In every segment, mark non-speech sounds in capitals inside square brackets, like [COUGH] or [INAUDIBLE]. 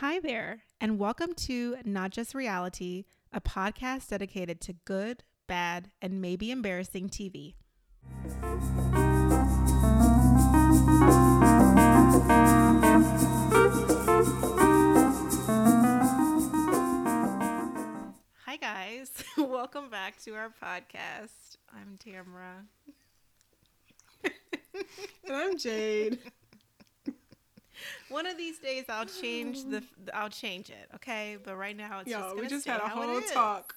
Hi there, and welcome to Not Just Reality, a podcast dedicated to good, bad, and maybe embarrassing TV. Hi, guys. [LAUGHS] welcome back to our podcast. I'm Tamara. And I'm Jade. [LAUGHS] One of these days, I'll change the. [SIGHS] I'll change it, okay? But right now, it's Yo, just we just had a whole talk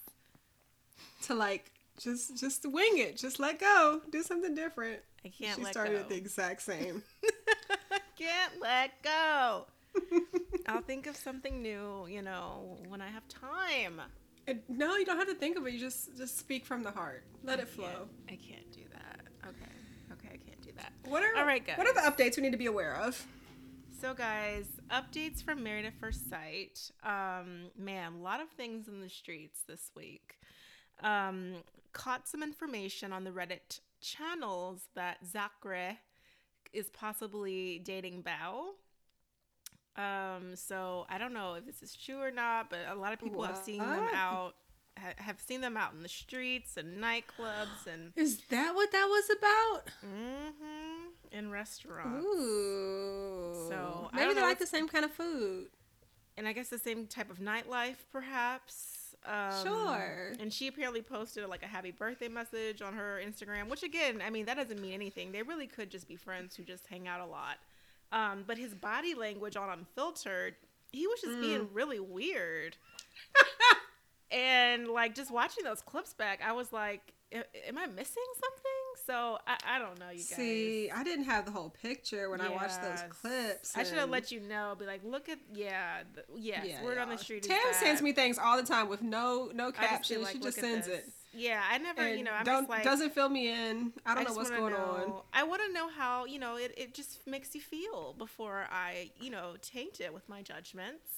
to like just just wing it, just let go, do something different. I can't she started go. the exact same. [LAUGHS] can't let go. [LAUGHS] I'll think of something new, you know, when I have time. And no, you don't have to think of it. You just just speak from the heart. Let it flow. I can't do that. Okay. Okay, I can't do that. What are All right, guys. What are the updates we need to be aware of? So, guys, updates from Married at First Sight. Um, man, a lot of things in the streets this week. Um, caught some information on the Reddit channels that Zachary is possibly dating Bao. Um, so I don't know if this is true or not, but a lot of people have seen them out, ha- have seen them out in the streets and nightclubs and Is that what that was about? hmm in restaurants. Ooh. So, maybe they like the same kind of food. and I guess the same type of nightlife, perhaps. Um, Sure. And she apparently posted like a happy birthday message on her Instagram, which again, I mean, that doesn't mean anything. They really could just be friends who just hang out a lot. Um, but his body language on Unfiltered, he was just Mm. being really weird. [LAUGHS] and like just watching those clips back, I was like, am I missing something? So I, I don't know, you guys. See, I didn't have the whole picture when I watched those clips. I should have let you know. Be like, look at yeah, yes, Yeah, word on the street. is Tam sends me things all the time with no no I caption. like, she just sends this. it. Yeah, I never, And you know, I'm don't just like doesn't fill me in. I don't know what's going on. I want to know how you know it. It just makes you feel before I, you know, taint it with my judgments.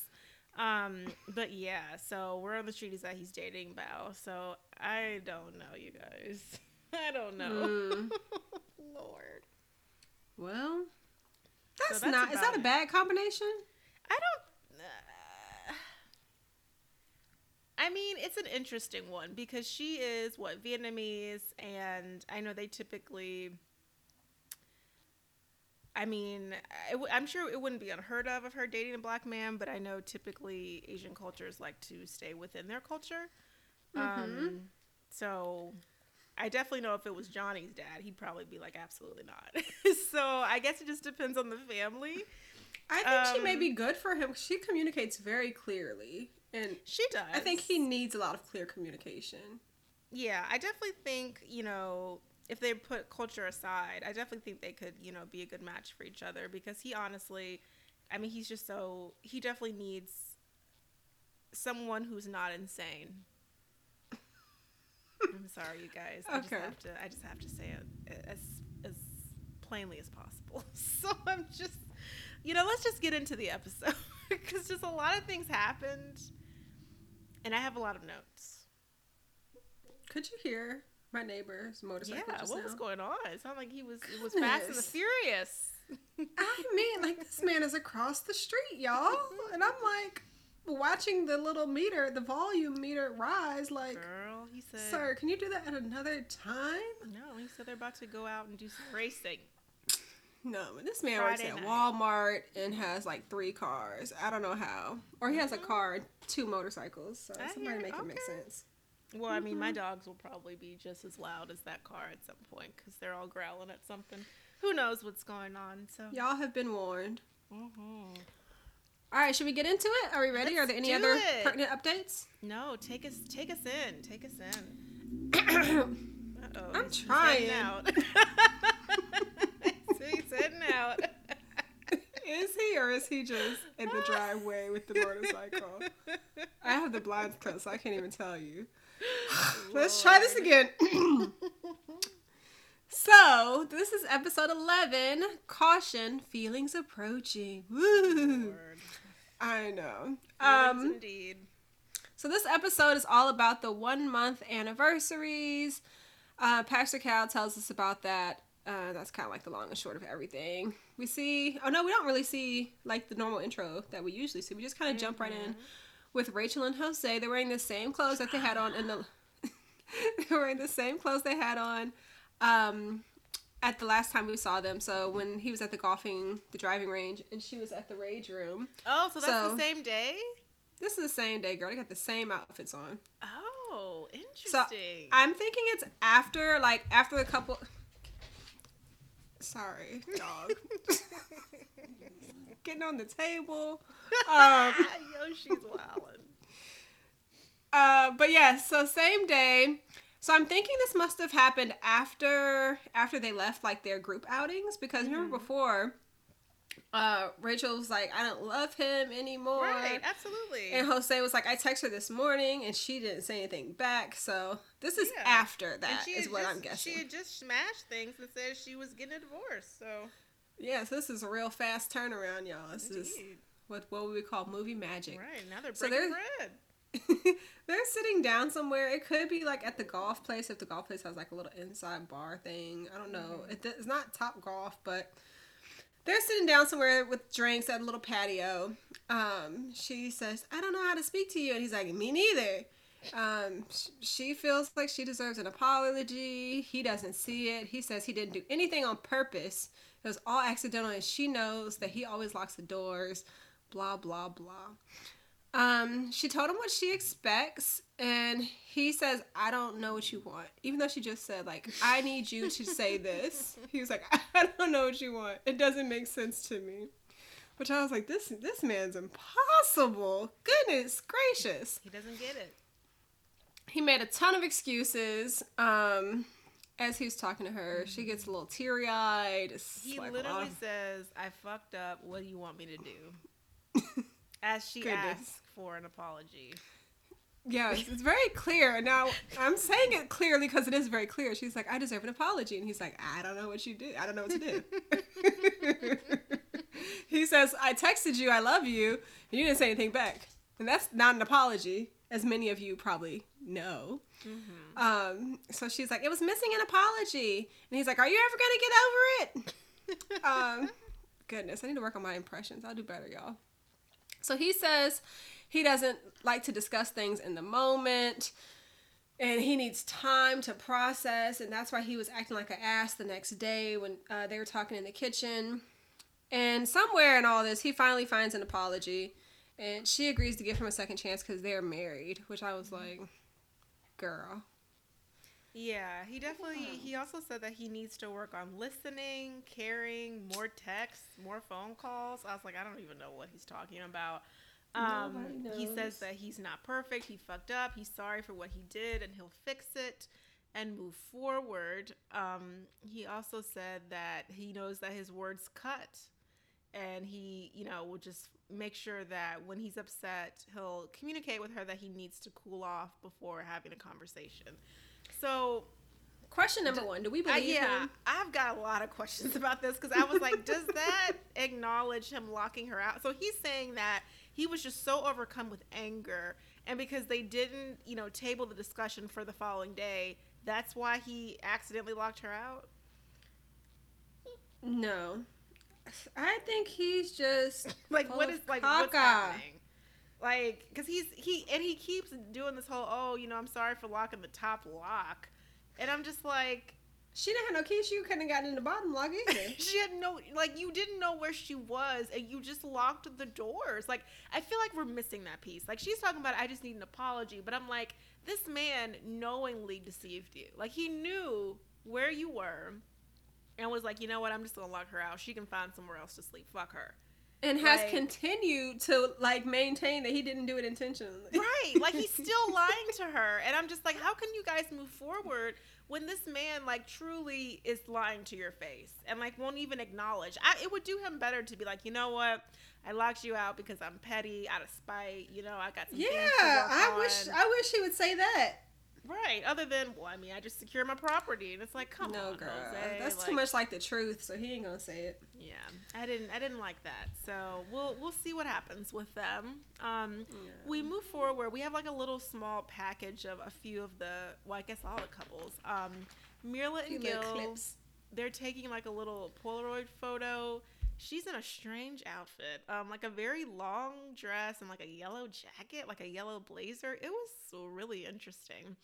Um, but yeah, so we're on the street is that he's dating Bao. So I don't know, you guys. [LAUGHS] [LAUGHS] I don't know. Mm. [LAUGHS] Lord, Well, that's, that's not. Is that a it. bad combination? I don't. Uh, I mean, it's an interesting one because she is what Vietnamese, and I know they typically. I mean, I w- I'm sure it wouldn't be unheard of of her dating a black man, but I know typically Asian cultures like to stay within their culture. Um, so I definitely know if it was Johnny's dad, he'd probably be like, absolutely not. [LAUGHS] so I guess it just depends on the family. I think she may Um, be good for him. She communicates very clearly, and She does. I think he needs a lot of clear communication. Yeah, I definitely think, you know, if they put culture aside, I definitely think they could, you know, be a good match for each other because he honestly, I mean, he's just so, he definitely needs someone who's not insane. I'm sorry, you guys. I just have to, I just have to say it as, as plainly as possible. [LAUGHS] So I'm just, you know, let's just get into the episode [LAUGHS] because just a lot of things happened and I have a lot of notes. Could you hear my neighbor's motorcycle Yeah, what now? was going on? It sounded like he was it was Fast and the Furious. I mean, like this man is across the street, y'all, and I'm like watching the little meter, the volume meter rise. Like, Girl, he said. sir, can you do that at another time? No, he said they're about to go out and do some racing. No, this man works at night. Walmart and has like three cars. I don't know how, or he has a Mhm. car and two motorcycles. So I somebody hear- make it make okay. sense. Well, I mean, my Mhm. dogs will probably be just as loud as that car at some point because they're all growling at something. Who knows what's going on? So. Y'all have been warned. Mhm. All right, should we get into it? Are we ready? Are Let's there any other it. pertinent updates? No, take us take us in. Take us in. [COUGHS] Uh-oh, I'm trying. out. [LAUGHS] [LAUGHS] he's heading out. is he or is he just in the driveway with the motorcycle? I have the blinds closed, so I can't even tell you. [SIGHS] Let's try this again. [COUGHS] so, this is episode 11 Caution, Feelings Approaching. Woo! Lord. I know. Um, indeed. so, this episode is all about the one month anniversaries. Uh, Pastor Cal tells us about that uh, that's kind of like the long and short of everything. We see, oh no, we don't really see like the normal intro that we usually see. We just kind of jump right in with Rachel and Jose. They're wearing the same clothes that they had on in the. [LAUGHS] they're wearing the same clothes they had on, um, at the last time we saw them. So when he was at the golfing, the driving range, and she was at the rage room. Oh, so that's So- the same day? This is the same day, girl. They got the same outfits on. Oh, So interesting. I'm thinking it's after, like after a couple. Sorry, dog. [LAUGHS] Getting on the table. [LAUGHS] Um, Yo, she's wildin'. uh, but yeah, so same day. So I'm thinking this must have happened after after they left like their group outings because remember before, uh, Rachel was like, I don't love him anymore. Right, absolutely. And Jose was like, I texted her this morning and she didn't say anything back. So this is Yeah. after that, is what just, I'm guessing. She had just smashed things and said she was getting a divorce. So, Yeah, so this is a real fast turnaround, y'all. This is indeed. what what we would call movie magic. right now they're So breaking they're- bread. [LAUGHS] They're sitting down somewhere. It could be like at the golf place if the golf place has like a little inside bar thing. I don't know. Mm-hmm. It, it's not Topgolf, but they're sitting down somewhere with drinks at a little patio. Um, she says, "I don't know how to speak to you," and he's like, "Me neither." Um, she feels like she deserves an apology. He doesn't see it. He says he didn't do anything on purpose. It was all accidental, and she knows that he always locks the doors. Blah blah blah. Um, she told him what she expects, and he says, "I don't know what you want." Even though she just said, "Like, I need you to say this," [LAUGHS] he was like, [LAUGHS] "I don't know what you want. It doesn't make sense to me." Which I was like, "This this man's impossible. Goodness gracious!" He doesn't get it. He made a ton of excuses. Um, as he was talking to her, she gets a little teary eyed. He literally says, "I fucked up. What do you want me to do?" [LAUGHS] As she Goodness. asks for an apology. Yeah, it's, very clear. Now, I'm saying it clearly because it is very clear. She's like, I deserve an apology. And he's like, I don't know what you did. I don't know what to do. [LAUGHS] he says, I texted you, I love you, and you didn't say anything back. And that's not an apology, as many of you probably know. Um, so she's like, it was missing an apology. And he's like, Are you ever going to get over it? [LAUGHS] um, goodness, I need to work on my impressions. I'll do better, y'all. So he says he doesn't like to discuss things in the moment and he needs time to process and that's why he was acting like an ass the next day when uh, they were talking in the kitchen. And somewhere in all this he finally finds an apology and she agrees to give him a second chance because they're married which i was like girl Yeah, he definitely. He also said that he needs to work on listening, caring, more texts, more phone calls. I was like, I don't even know what he's talking about. Um, he says that he's not perfect. He fucked up. He's sorry for what he did, and he'll fix it and move forward. Um, he also said that he knows that his words cut, and he, you know, will just make sure that when he's upset, he'll communicate with her that he needs to cool off before having a conversation. So question number one do we uh, believe yeah, him I've got a lot of questions [LAUGHS] about this because I was like, does that acknowledge him locking her out? So he's saying that he was just so overcome with anger, and because they didn't, you know, table the discussion for the following day, that's why he accidentally locked her out. no i think he's just [LAUGHS] Like, what is like what's happening? Like, because he's he and he keeps doing this whole, oh, you know, I'm sorry for locking the top lock, and I'm just like. she didn't have no key. she couldn't have gotten in the bottom lock either. [LAUGHS] She had no like you didn't know where she was and you just locked the doors. Like i feel like we're missing that piece. Like she's talking about i just need an apology but i'm like this man knowingly deceived you. Like he knew where you were and was like you know what? I'm just gonna lock her out. She can find somewhere else to sleep. Fuck her and has Like- continued to like maintain that he didn't do it intentionally. right like he's [LAUGHS] still lying to her and i'm just like how can you guys move forward when this man like truly is lying to your face and like won't even acknowledge I, it would do him better to be like you know what i locked you out because i'm petty out of spite you know i got some Yeah, things to work I wish. I wish he would say that. Right other than well i mean i just secure my property and it's like come no, on girl, Jose. that's like, too much like the truth. So he ain't gonna say it. yeah i didn't i didn't like that so we'll we'll see what happens with them um we move forward we have like a little small package of a few of the well i guess all the couples um mirla and gil they're taking like a little Polaroid photo. She's in a strange outfit, um, like a very long dress and like a yellow jacket, like a yellow blazer. It was so really interesting.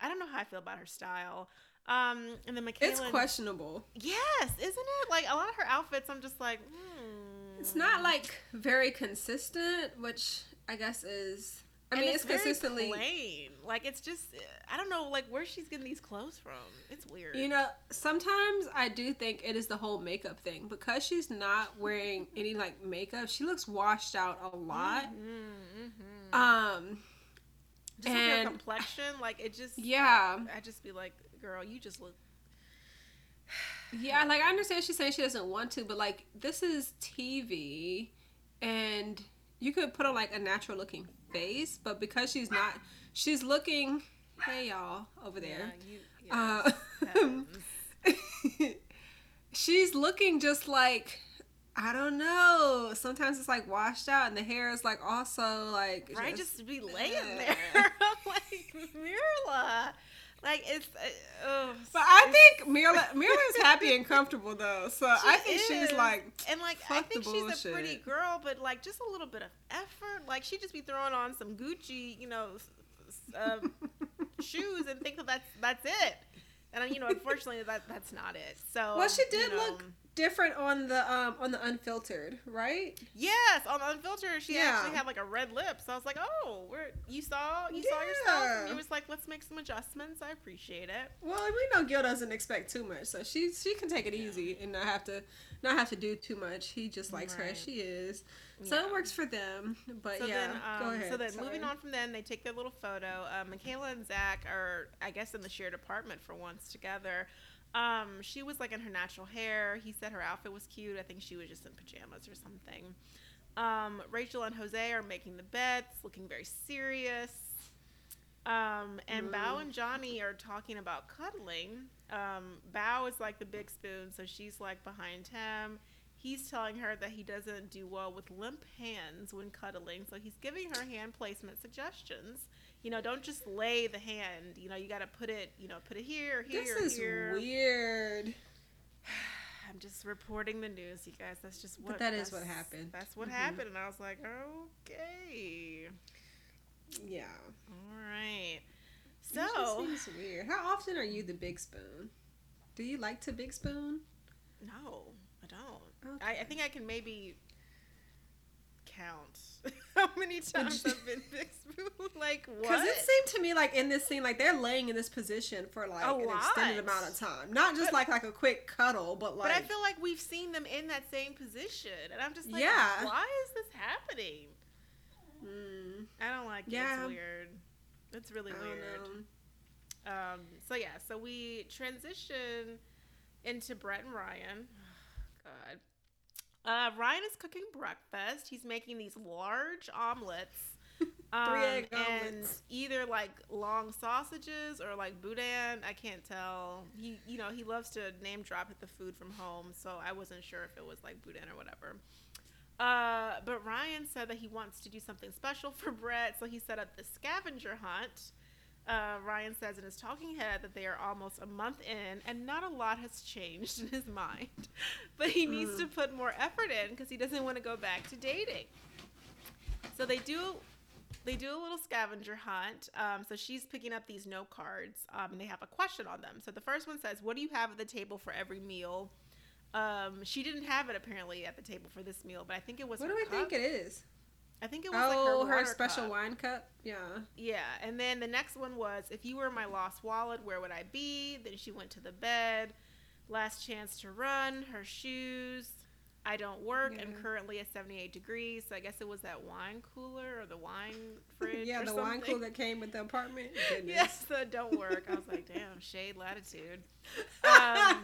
I don't know how I feel about her style. Um, and then Michaela. It's questionable. Yes, isn't it? Like a lot of her outfits, I'm just like, hmm. It's not like very consistent, which I guess is. I And mean, it's, very consistently. plain. Like it's just, I don't know, like where she's getting these clothes from. It's weird. You know, sometimes I do think it is the whole makeup thing because she's not wearing any like makeup. She looks washed out a lot. Mhm, mhm. Um, just with her and- complexion, [SIGHS] like it just, yeah, I just be like, girl, you just look. [SIGHS] yeah. Like I understand she's saying she doesn't want to, but like this is TV, and you could put on like a natural looking face, but because she's not, she's looking. Hey y'all over there. Yeah, you, Uh, [LAUGHS] she's looking just like I don't know. Sometimes it's like washed out, and the hair is like also like right, just to be laying there. [LAUGHS] Like, Mirla. Like, it's. Uh, oh, But I think Mirla [LAUGHS] Mirla's happy and comfortable though, so I think is. she's like And like I think she's a pretty girl, but like just a little bit of effort. Like she just be throwing on some Gucci, you know, um, [LAUGHS] shoes and think that that's that's it. And you know, unfortunately, that that's not it. So Well, she you did know, look different on the um on the unfiltered, right? Yes, on the Unfiltered, she Yeah. actually had like a red lip. So I was like, oh, where you saw you saw yourself, and Yeah. you was like, let's make some adjustments. I appreciate it. Well, we know Gil doesn't expect too much, so she she can take it easy and not have to not have to do too much. He just likes her as she is, so Yeah. it works for them. But So yeah, then, um, go ahead. so then sorry. moving on from then, they take their little photo. Uh, Michaela and Zach are, I guess, in the shared apartment for once together. Um, she was like in her natural hair. He said her outfit was cute. I think she was just in pajamas or something. Um, Rachel and Jose are making the bets, looking very serious. Um, and Bao Mm. and Johnny are talking about cuddling. Um, Bao is like the big spoon, so she's like behind him. He's telling her that he doesn't do well with limp hands when cuddling, so he's giving her hand placement suggestions. You know, don't just lay the hand. You know, you got to put it. You know, put it here, here, this is here. weird. [SIGHS] I'm just reporting the news, you guys. That's just what. But that is what happened. That's what Mhm. happened, and I was like, okay, Yeah. all right. So seems weird. How often are you the big spoon? Do you like to big spoon? no, I don't. Okay. I, I think I can maybe count [LAUGHS] how many [LAUGHS] times I've been [LAUGHS] big spoon. like what? Because it seemed to me like in this scene, like they're laying in this position for like A an extended amount of time. Not just But- like like a quick cuddle, but like but I feel like we've seen them in that same position, and I'm just like, Yeah. why is this happening? mm, I don't like it. Yeah. It's weird. It's really I weird. Um, so yeah, so we transition into Brett and Ryan. [SIGHS] God. Uh, Ryan is cooking breakfast. He's making these large omelets. [LAUGHS] Um, egg and omelets. either like long sausages or like boudin. I can't tell. He, you know, he loves to name drop at the food from home, so I wasn't sure if it was like boudin or whatever. Uh, but Ryan said that he wants to do something special for Brett, so he set up the scavenger hunt. Uh, Ryan says in his talking head that they are almost a month in, and not a lot has changed [LAUGHS] in his mind. But he needs Mm. to put more effort in because he doesn't want to go back to dating. So they do, they do a little scavenger hunt. Um, so she's picking up these note cards, um, and they have a question on them. So the first one says, "What do you have at the table for every meal?" Um, she didn't have it apparently at the table for this meal, but I think it was. What do I cup. think it is? I think it was Oh, like her, her, special cup. wine cup. Yeah. Yeah, and then the next one was if you were my lost wallet, where would I be? Then she went to the bed. Last chance to run. Her shoes. I don't work. I'm currently at 78 degrees. So I guess it was that wine cooler or the wine [LAUGHS] fridge. yeah, the wine something. cooler that came with the apartment. [LAUGHS] Yes, the don't work. I was like, damn, shade latitude. [LAUGHS] Um,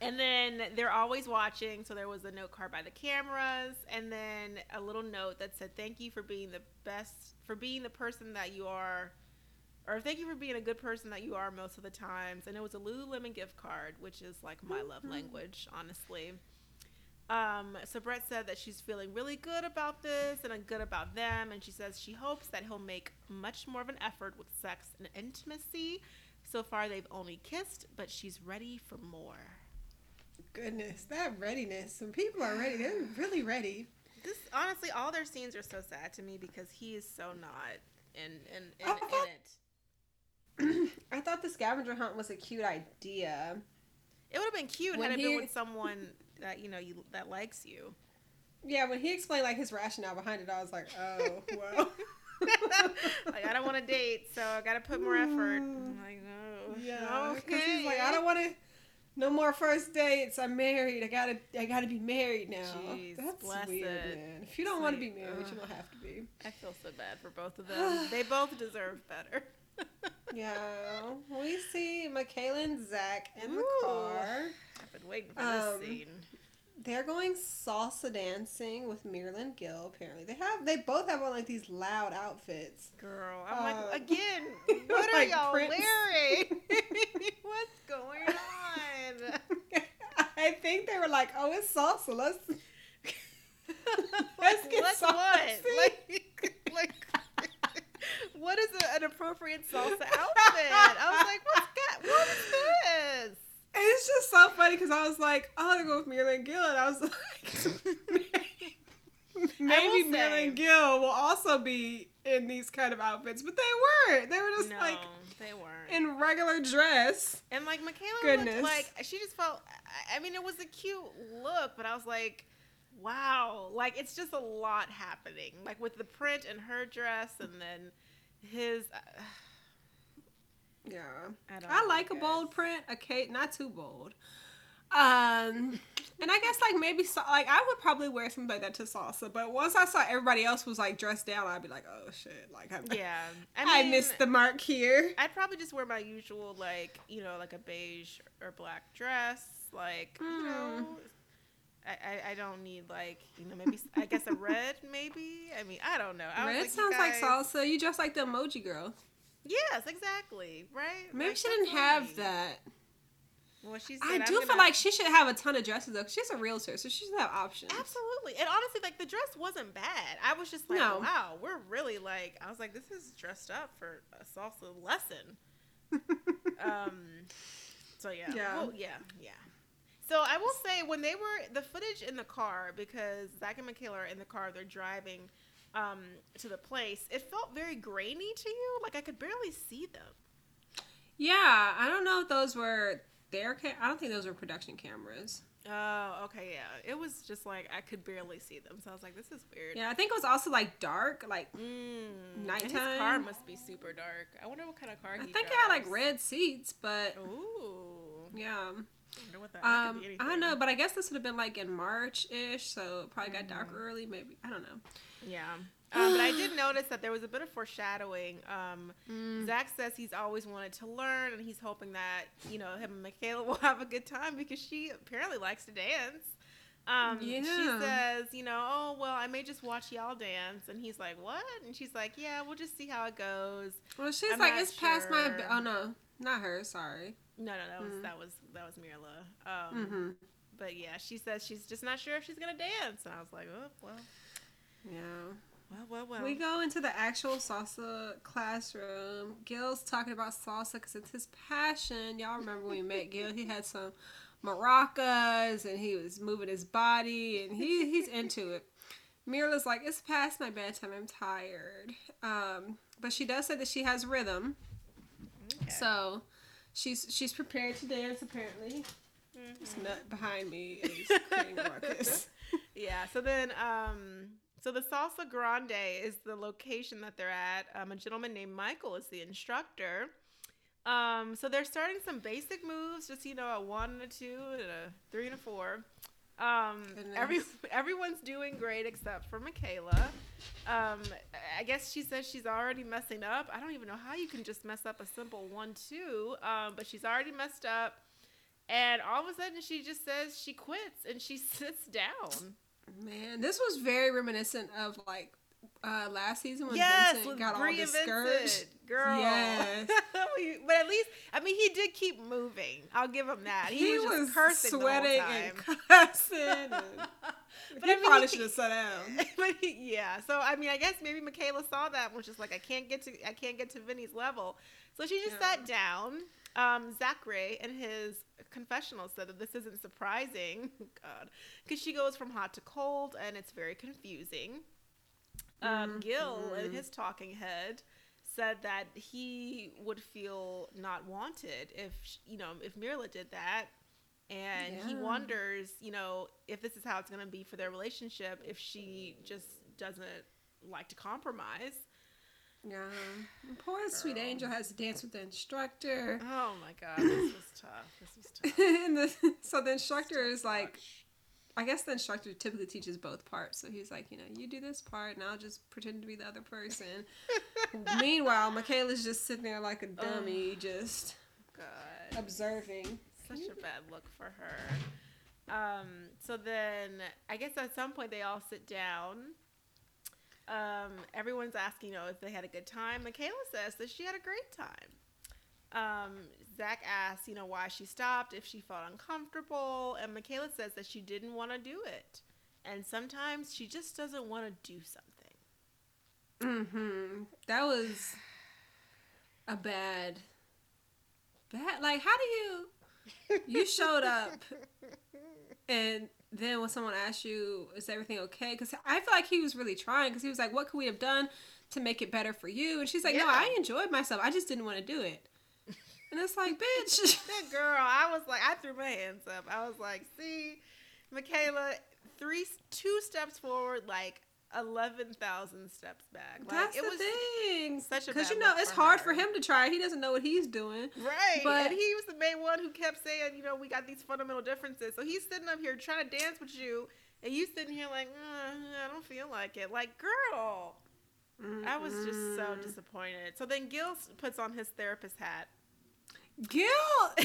and then they're always watching. So there was a note card by the cameras, and then a little note that said, "Thank you for being the best, for being the person that you are, or thank you for being a good person that you are most of the times." And it was a Lululemon gift card, which is like my love Mhm. language, honestly. Um, so Brett said that she's feeling really good about this and good about them, and she says she hopes that he'll make much more of an effort with sex and intimacy. So far, they've only kissed, but she's ready for more. Goodness, that readiness. When people are ready, they're really ready. This honestly, all their scenes are so sad to me because he is so not in in in, I in thought- it. [CLEARS THROAT] I thought the scavenger hunt was a cute idea. It would have been cute When had it been with someone that you know you that likes you. Yeah, when he explained like his rationale behind it, I was like, oh, well. [LAUGHS] like I don't want to date, so I got to put more effort. [LAUGHS] I'm like, oh, Yeah, because okay. he's like, I don't want to. No more first dates. I'm married. I gotta. I gotta be married now. Jeez, That's weird, it. man. If you don't want to be married, you ugh. don't have to be. I feel so bad for both of them. [SIGHS] they both deserve better. Yeah, we see Michaela and Zach in the car. I've been waiting for Um, this scene. They're going salsa dancing with Mirla and Gil. Apparently, they have. They both have on like these loud outfits. Girl, I'm um, like, again, [LAUGHS] what are like y'all Prince. wearing? [LAUGHS] [LAUGHS] What's going on? I think they were like, "Oh, it's salsa. Let's Let's get Let's saucy. what? Like, like, what is a, an appropriate salsa outfit? I was like, what's that? What is this? It's just so funny because I was like, oh, they're going with Mirla and Gil, and I was [LAUGHS] like, maybe Mirla and Gil will also be in these kind of outfits, but they weren't. They were just no, like they weren't. in regular dress. And like Michaela Goodness. looked like she just felt. I- I mean, it was a cute look, but I was like, wow, like it's just a lot happening. Like with the print and her dress, and then his. Uh, Yeah, I don't. I like a bold print. a Okay, not too bold. Um, and I guess like maybe so, like I would probably wear something like that to salsa, but once I saw everybody else was like dressed down, I'd be like, oh shit, like I, Yeah, [LAUGHS] I, mean, missed the mark here. I'd probably just wear my usual, like, you know, like a beige or black dress. Like, you Mm. know, I, I, I don't need, like, you know, maybe, I guess a red, [LAUGHS] maybe? I mean, I don't know. I Red like, sounds like salsa. You dress like the emoji girl. Yes, exactly. Right? Maybe Like, she didn't have funny. that. Well, she said, I do feel like she should have a ton of dresses though. She's a realtor, so she should have options. Absolutely. And honestly, like, the dress wasn't bad. I was just like, No. wow, we're really, like, I was like, this is dressed up for a salsa lesson. [LAUGHS] um so yeah Yeah. well, yeah yeah so i will say when they were the footage in the car because zach and michaela are in the car they're driving um to the place it felt very grainy to you like i could barely see them yeah, I don't know if those were their. Ca- I don't think those were production cameras. oh okay yeah it was just like i could barely see them so i was like this is weird Yeah, I think it was also like dark. Like mm. and his car must be super dark i wonder what kind of car I think it had like red seats, but ooh yeah. I wonder what that, Um, I don't know, but I guess this would have been like in March ish, so it probably got dark Mm. early. Maybe I don't know. Yeah. Um, but I did [GASPS] notice that there was a bit of foreshadowing. Um, Mm. Zach says he's always wanted to learn, and he's hoping that you know him and Michaela [LAUGHS] will have a good time because she apparently likes to dance. Um, She says, you know, oh well, I may just watch y'all dance, and he's like, what? And she's like, yeah, we'll just see how it goes. Well, she's I'm like, it's past my. sure. Oh no, not her. Sorry. No, no, that was Mm. that was that was Mirla. Um, hmm But yeah, she says she's just not sure if she's gonna dance, and I was like, oh well, Yeah. well, well, well. We go into the actual salsa classroom. Gil's talking about salsa because it's his passion. Y'all remember when we met Gil? He had some maracas and he was moving his body and he, he's into it. Mirla's like, it's past my bedtime. I'm tired. Um, but she does say that she has rhythm. Okay. So she's she's prepared to dance apparently. Mhm. This nut behind me is [LAUGHS] ruckus. Yeah. So then, um, so the Salsa Grande is the location that they're at. Um, a gentleman named Michael is the instructor. Um, so they're starting some basic moves, just you know, a one and a two and a three and a four. Um, every [LAUGHS] everyone's doing great except for Michaela. Um, I guess she says she's already messing up. I don't even know how you can just mess up a simple one two. Um, but she's already messed up. And all of a sudden, she just says she quits and she [LAUGHS] sits down. Man, this was very reminiscent of like uh, last season when yes, Vincent got all discouraged. Vincent, girl. Yes. [LAUGHS] but at least, I mean, he did keep moving. I'll give him that. He, He, was, was, cursing sweating and time. [LAUGHS] cussing. And [LAUGHS] but he I mean, probably should have sat down. but he, yeah, so I mean, I guess maybe Michaela saw that and was just like, I can't get to, I can't get to Vinny's level, so she just Yeah. sat down. Um, Zachary in his confessional said that this isn't surprising, [LAUGHS] God, because she goes from hot to cold and it's very confusing. Um, Gil in Mhm. his talking head said that he would feel not wanted if you know if Mirla did that and he wonders you know if this is how it's going to be for their relationship if she just doesn't like to compromise Yeah. And Poor sweet angel has to dance with the instructor. oh my god this was [LAUGHS] tough this was [LAUGHS] tough and the, so the instructor is like, I guess the instructor typically teaches both parts. So he's like, you know, you do this part, and I'll just pretend to be the other person. [LAUGHS] Meanwhile, Michaela's just sitting there like a dummy, just god observing. such a bad look for her. Um, so then I guess at some point they all sit down. Um, everyone's asking, you know, if they had a good time. Michaela says that she had a great time. Um, Zach asks, you know, why she stopped, if she felt uncomfortable, and Michaela says that she didn't want to do it. And sometimes she just doesn't want to do something. Mm-hmm. That was a bad, bad. Like, how do you? You showed up, [LAUGHS] and then when someone asked you, "Is everything okay?" Because I feel like he was really trying. Because he was like, "What could we have done to make it better for you?" And she's like, "No, I enjoyed myself. I just didn't want to do it." And it's like, bitch. [LAUGHS] That girl, I was like, I threw my hands up. I was like, see, Michaela, three, two steps forward, like eleven thousand steps back. Like That's it the was thing. such a Because you know it's hard her. for him to try. He doesn't know what he's doing. right. But- and he was the main one who kept saying, you know, we got these fundamental differences. So he's sitting up here trying to dance with you, and you sitting here like, uh, I don't feel like it. Like, girl, I was just so disappointed. So then Gil puts on his therapist hat. Gil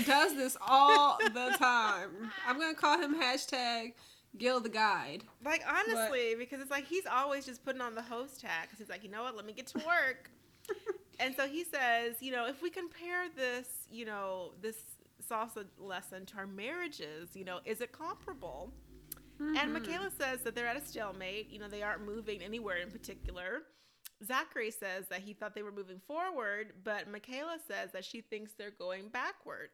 does this all the [LAUGHS] time. I'm gonna call him hashtag Gil the guide. Like honestly, because it's like he's always just putting on the host hat because he's like, you know what, let me get to work. [LAUGHS] and so he says, you know, if we compare this, you know, this salsa lesson to our marriages, you know, is it comparable? And Mhm. Michaela says that they're at a stalemate. You know, they aren't moving anywhere in particular. Zachary says that he thought they were moving forward, but Michaela says that she thinks they're going backwards.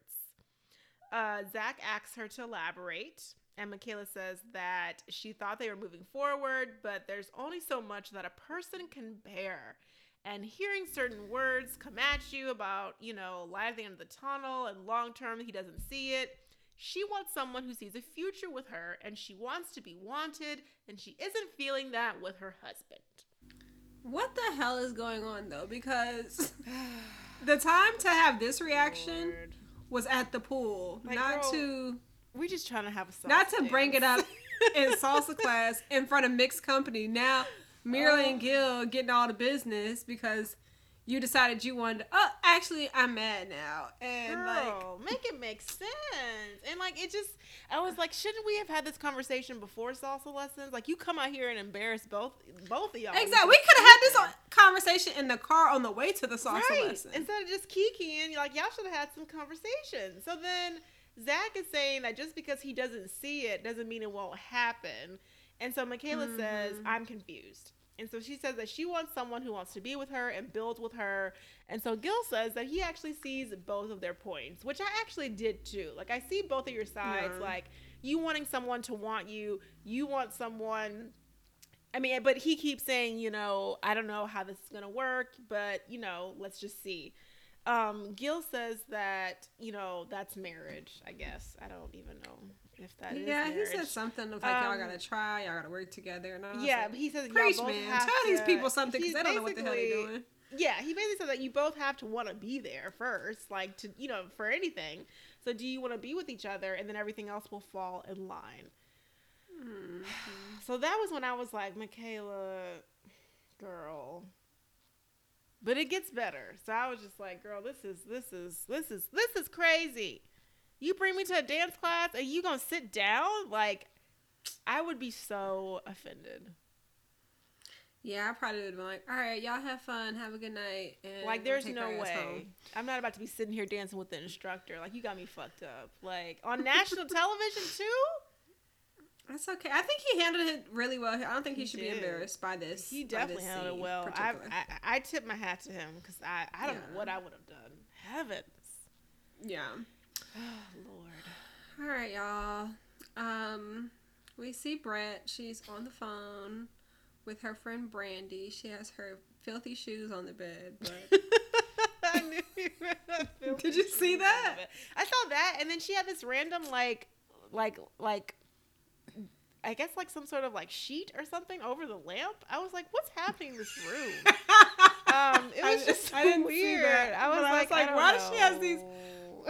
Uh, Zach asks her to elaborate, and Michaela says that she thought they were moving forward, but there's only so much that a person can bear. And hearing certain words come at you about, you know, light at the end of the tunnel and long term, he doesn't see it. She wants someone who sees a future with her, and she wants to be wanted, and she isn't feeling that with her husband. What the hell is going on though? Because [SIGHS] the time to have this reaction [SIGHS] Lord. was at the pool, Like, not girl, to We just trying to have a salsa not to bring it up in salsa [LAUGHS] class in front of mixed company. Now Mirla Oh. and Gil getting all the business because you decided you wanted. To, oh, actually, I'm mad now, and like. Make it make sense. And like it just I was like, shouldn't we have had this conversation before salsa lessons? Like you come out here and embarrass both both of y'all. Exactly. We could have had this conversation in the car on the way to the salsa right. lesson. Instead of just kikiing, you're like y'all should have had some conversation. So then Zach is saying that just because he doesn't see it doesn't mean it won't happen. And so Michaela says, Mhm. I'm confused. And so she says that she wants someone who wants to be with her and build with her. And so Gil says that he actually sees both of their points, which I actually did too. Like I see both of your sides. Yeah. Like you wanting someone to want you, you want someone I mean, but he keeps saying, you know, I don't know how this is gonna work, but you know, let's just see. Um, Gil says that you know that's marriage. I guess I don't even know if that yeah, he said something of like y'all Um, gotta try, y'all gotta work together, and was Yeah, like, but he says y'all preach, both man, have tell these people something because they don't know what the hell they're doing. Yeah, he basically said that you both have to want to be there first, like to you know for anything. So do you want to be with each other, and then everything else will fall in line. Mhm. [SIGHS] So that was when I was like, Michaela, girl. But it gets better. So I was just like, girl, this is this is this is this is crazy. You bring me to a dance class and you gonna sit down? Like, I would be so offended. Yeah, I probably would have been like, all right, y'all have fun, have a good night. And Like, there's no way. home." I'm not about to be sitting here dancing with the instructor. Like, you got me fucked up. Like, on national [LAUGHS] television, too? That's okay. I think he handled it really well. I don't think he, He should did. be embarrassed by this. He definitely this handled it well. I. I I tip my hat to him because I, I don't know what I would have done. Heavens. yeah. Oh, Lord. All right, y'all. Um, we see Brett. She's on the phone with her friend Brandy. She has her filthy shoes on the bed. But [LAUGHS] I knew you [LAUGHS] Did you see that? I saw that, and then she had this random like, like, like, I guess like some sort of like sheet or something over the lamp. I was like, "What's happening in this room?" [LAUGHS] Um, it I- was just I didn't see weird. that, I was but I was like, like, I why does she have these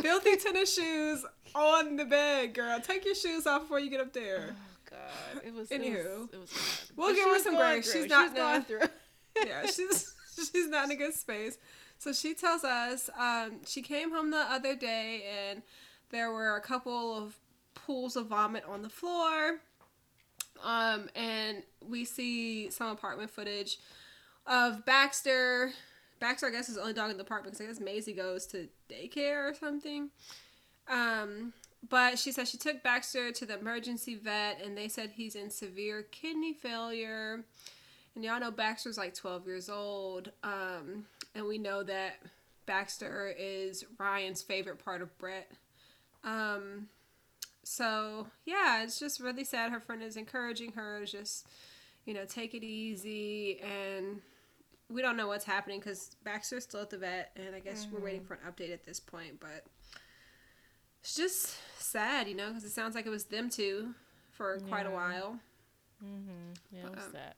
filthy [LAUGHS] tennis shoes on the bed, girl. Take your shoes off before you get up there. Oh God! It was. It was, it was bad. We'll But give her some grace. She's not going through. [LAUGHS] yeah, she's she's not in a good space. So she tells us um, she came home the other day and there were a couple of pools of vomit on the floor. Um, and we see some apartment footage of Baxter. Baxter, I guess, is the only dog in the apartment because I guess Maisie goes to daycare or something. Um, but she said she took Baxter to the emergency vet and they said he's in severe kidney failure. And y'all know Baxter's like 12 years old. Um, and we know that Baxter is Ryan's favorite part of Brett. Um, so, yeah, it's just really sad. Her friend is encouraging her to just, you know, take it easy. And we don't know what's happening because Baxter's still at the vet. And I guess we're waiting for an update at this point. But it's just sad, you know, because it sounds like it was them two for quite a while. Mm-hmm. Yeah, was Um, sad.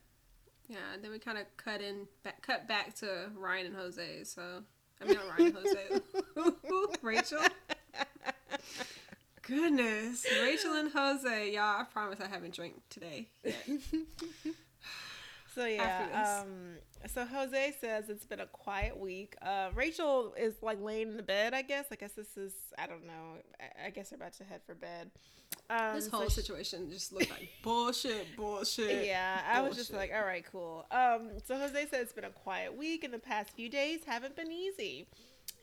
Yeah, and then we kind of cut in, back, cut back to Ryan and Jose. So I mean, not Ryan and Jose, [LAUGHS] Rachel. Goodness, Rachel and Jose, y'all. I promise I haven't drank today. Yet. [LAUGHS] So yeah, um, so Jose says it's been a quiet week. Uh, Rachel is like laying in the bed. I guess. I guess this is. I don't know. I, I guess they're about to head for bed. Um, This so whole she- situation just looked like [LAUGHS] bullshit, bullshit. Yeah, I was just like, all right, cool. Um, so Jose said it's been a quiet week, and the past few days haven't been easy.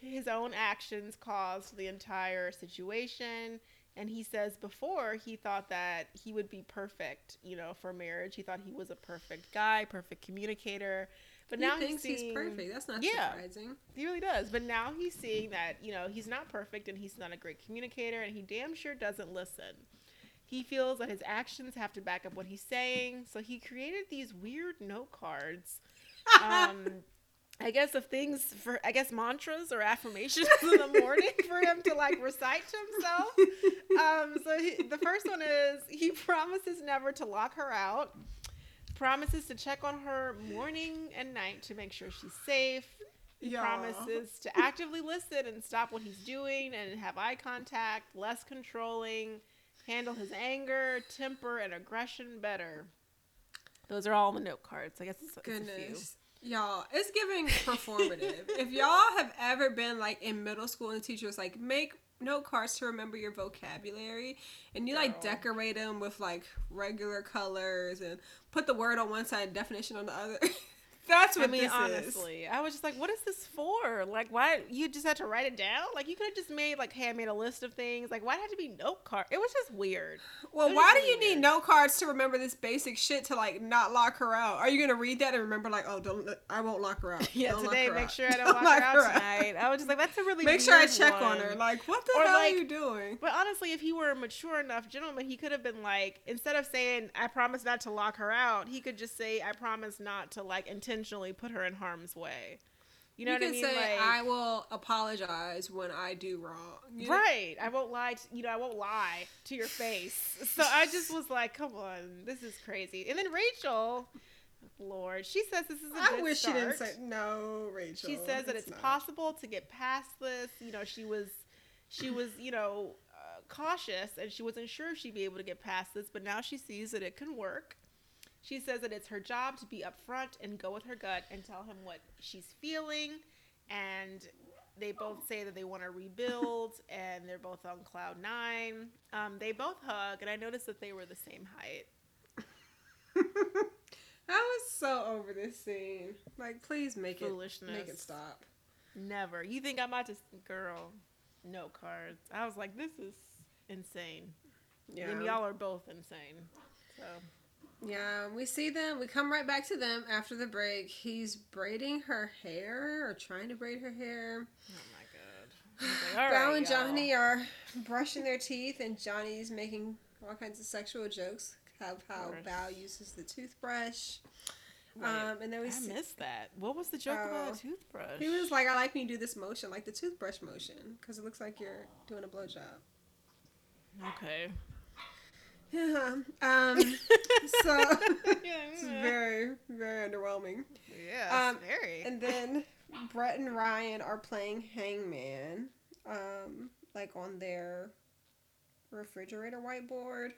His own actions caused the entire situation, and he says before he thought that he would be perfect, you know, for marriage. He thought he was a perfect guy, perfect communicator. But He now thinks he's, he's perfect. That's not Yeah. surprising. He really does. But now he's seeing that, you know, he's not perfect and he's not a great communicator and he damn sure doesn't listen. He feels that his actions have to back up what he's saying. So he created these weird note cards. [LAUGHS] Um, I guess of things for, I guess mantras or affirmations in the morning [LAUGHS] for him to like recite to himself. [LAUGHS] Um, so he, the first one is he [LAUGHS] promises never to lock her out promises to check on her morning and night to make sure she's safe. He Y'all. promises to actively listen and stop what he's doing and have eye contact, less controlling, handle his anger, temper, and aggression better. Those are all the note cards. I guess it's, it's a few. Goodness. Y'all, it's giving performative. [LAUGHS] if y'all have ever been like in middle school and the teacher was like, make note cards to remember your vocabulary, and you like Girl. decorate them with like regular colors and put the word on one side and definition on the other. [LAUGHS] That's what I mean, this is. honestly, I was just like, "What is this for? Like, why you just had to write it down? Like, you could have just made like, hey, I made a list of things. Like, why did it have to be note card? It was just weird. Well, why do you need weird. note cards to remember this basic shit to like not lock her out? Are you gonna read that and remember like, oh, don't I won't lock her out. [LAUGHS] Yeah, Don't today make out. sure I [LAUGHS] don't lock her out her tonight. I was just like, that's a really Make sure I check on her. Like, what the Or, hell like- are you doing? But honestly, if he were a mature enough gentleman, he could have been like, instead of saying, I promise not to lock her out, he could just say, I promise not to like intentionally put her in harm's way. You know you what I mean? say, like, I will apologize when I do wrong. You know? Right. I won't lie. To, you know, I won't lie to your face. [LAUGHS] So I just was like, come on, this is crazy. And then Rachel, Lord, she says this is a I good wish she didn't start. say no, Rachel. she says that it's not. possible to get past this you know she was she was you know uh, cautious and she wasn't sure she'd be able to get past this but now she sees that it can work she says that it's her job to be upfront and go with her gut and tell him what she's feeling and they both say that they want to rebuild and they're both on cloud nine um, they both hug and i noticed that they were the same height [LAUGHS] I was so over this scene. Like, please make it make it stop. Never. You think I'm about to girl? No cards. I was like, this is insane. Yeah. And y'all are both insane. So Yeah, we see them. We come right back to them after the break. He's braiding her hair or trying to braid her hair. oh my god. I like, all Val right, and y'all. Johnny are brushing their teeth, and Johnny's making all kinds of sexual jokes of how. Val uses the toothbrush. Wait, um, and then we I see, missed that. What was the joke Oh. about a toothbrush? he was like, "I like when you do this motion, like the toothbrush motion, because it looks like you're doing a blowjob." okay. Yeah. [LAUGHS] Um. so [LAUGHS] it's very, very underwhelming. yeah um, very. And then Brett and Ryan are playing Hangman, um, like on their refrigerator whiteboard.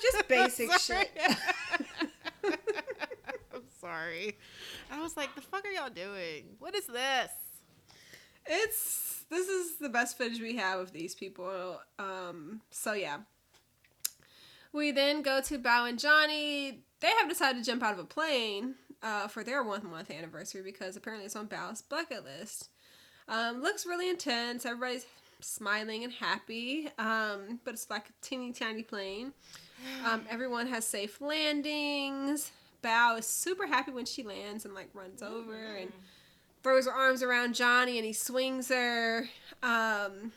Just [LAUGHS] basic shit. I'm sorry. I was like, the fuck are y'all doing? What is this? It's this is the best footage we have of these people. Um, so yeah. We then go to Bao and Johnny. They have decided to jump out of a plane uh, for their one month anniversary because apparently it's on Bao's bucket list. Um, looks really intense. Everybody's smiling and happy, um, but it's like a teeny tiny plane. Um, [SIGHS] everyone has safe landings. Bao is super happy when she lands and like runs over and throws her arms around Johnny and he swings her. Um,